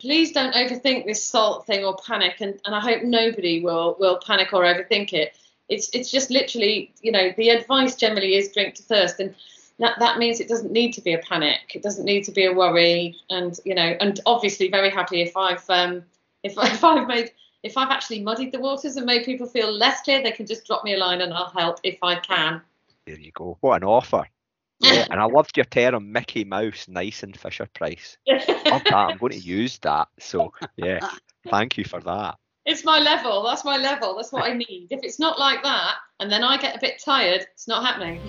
please don't overthink this salt thing or panic. And, and I hope nobody will will panic or overthink it. It's it's just literally, you know, the advice generally is drink to thirst, and that that means it doesn't need to be a panic. It doesn't need to be a worry. And you know, and obviously very happy if I've um if if I've made if I've actually muddied the waters and made people feel less clear, they can just drop me a line and I'll help if I can. There you go. What an offer. Yeah, and I loved your term Mickey Mouse, nice and Fisher Price. Love that. I'm going to use that. So yeah, thank you for that. It's my level. That's my level. That's what I need. If it's not like that, and then I get a bit tired, it's not happening.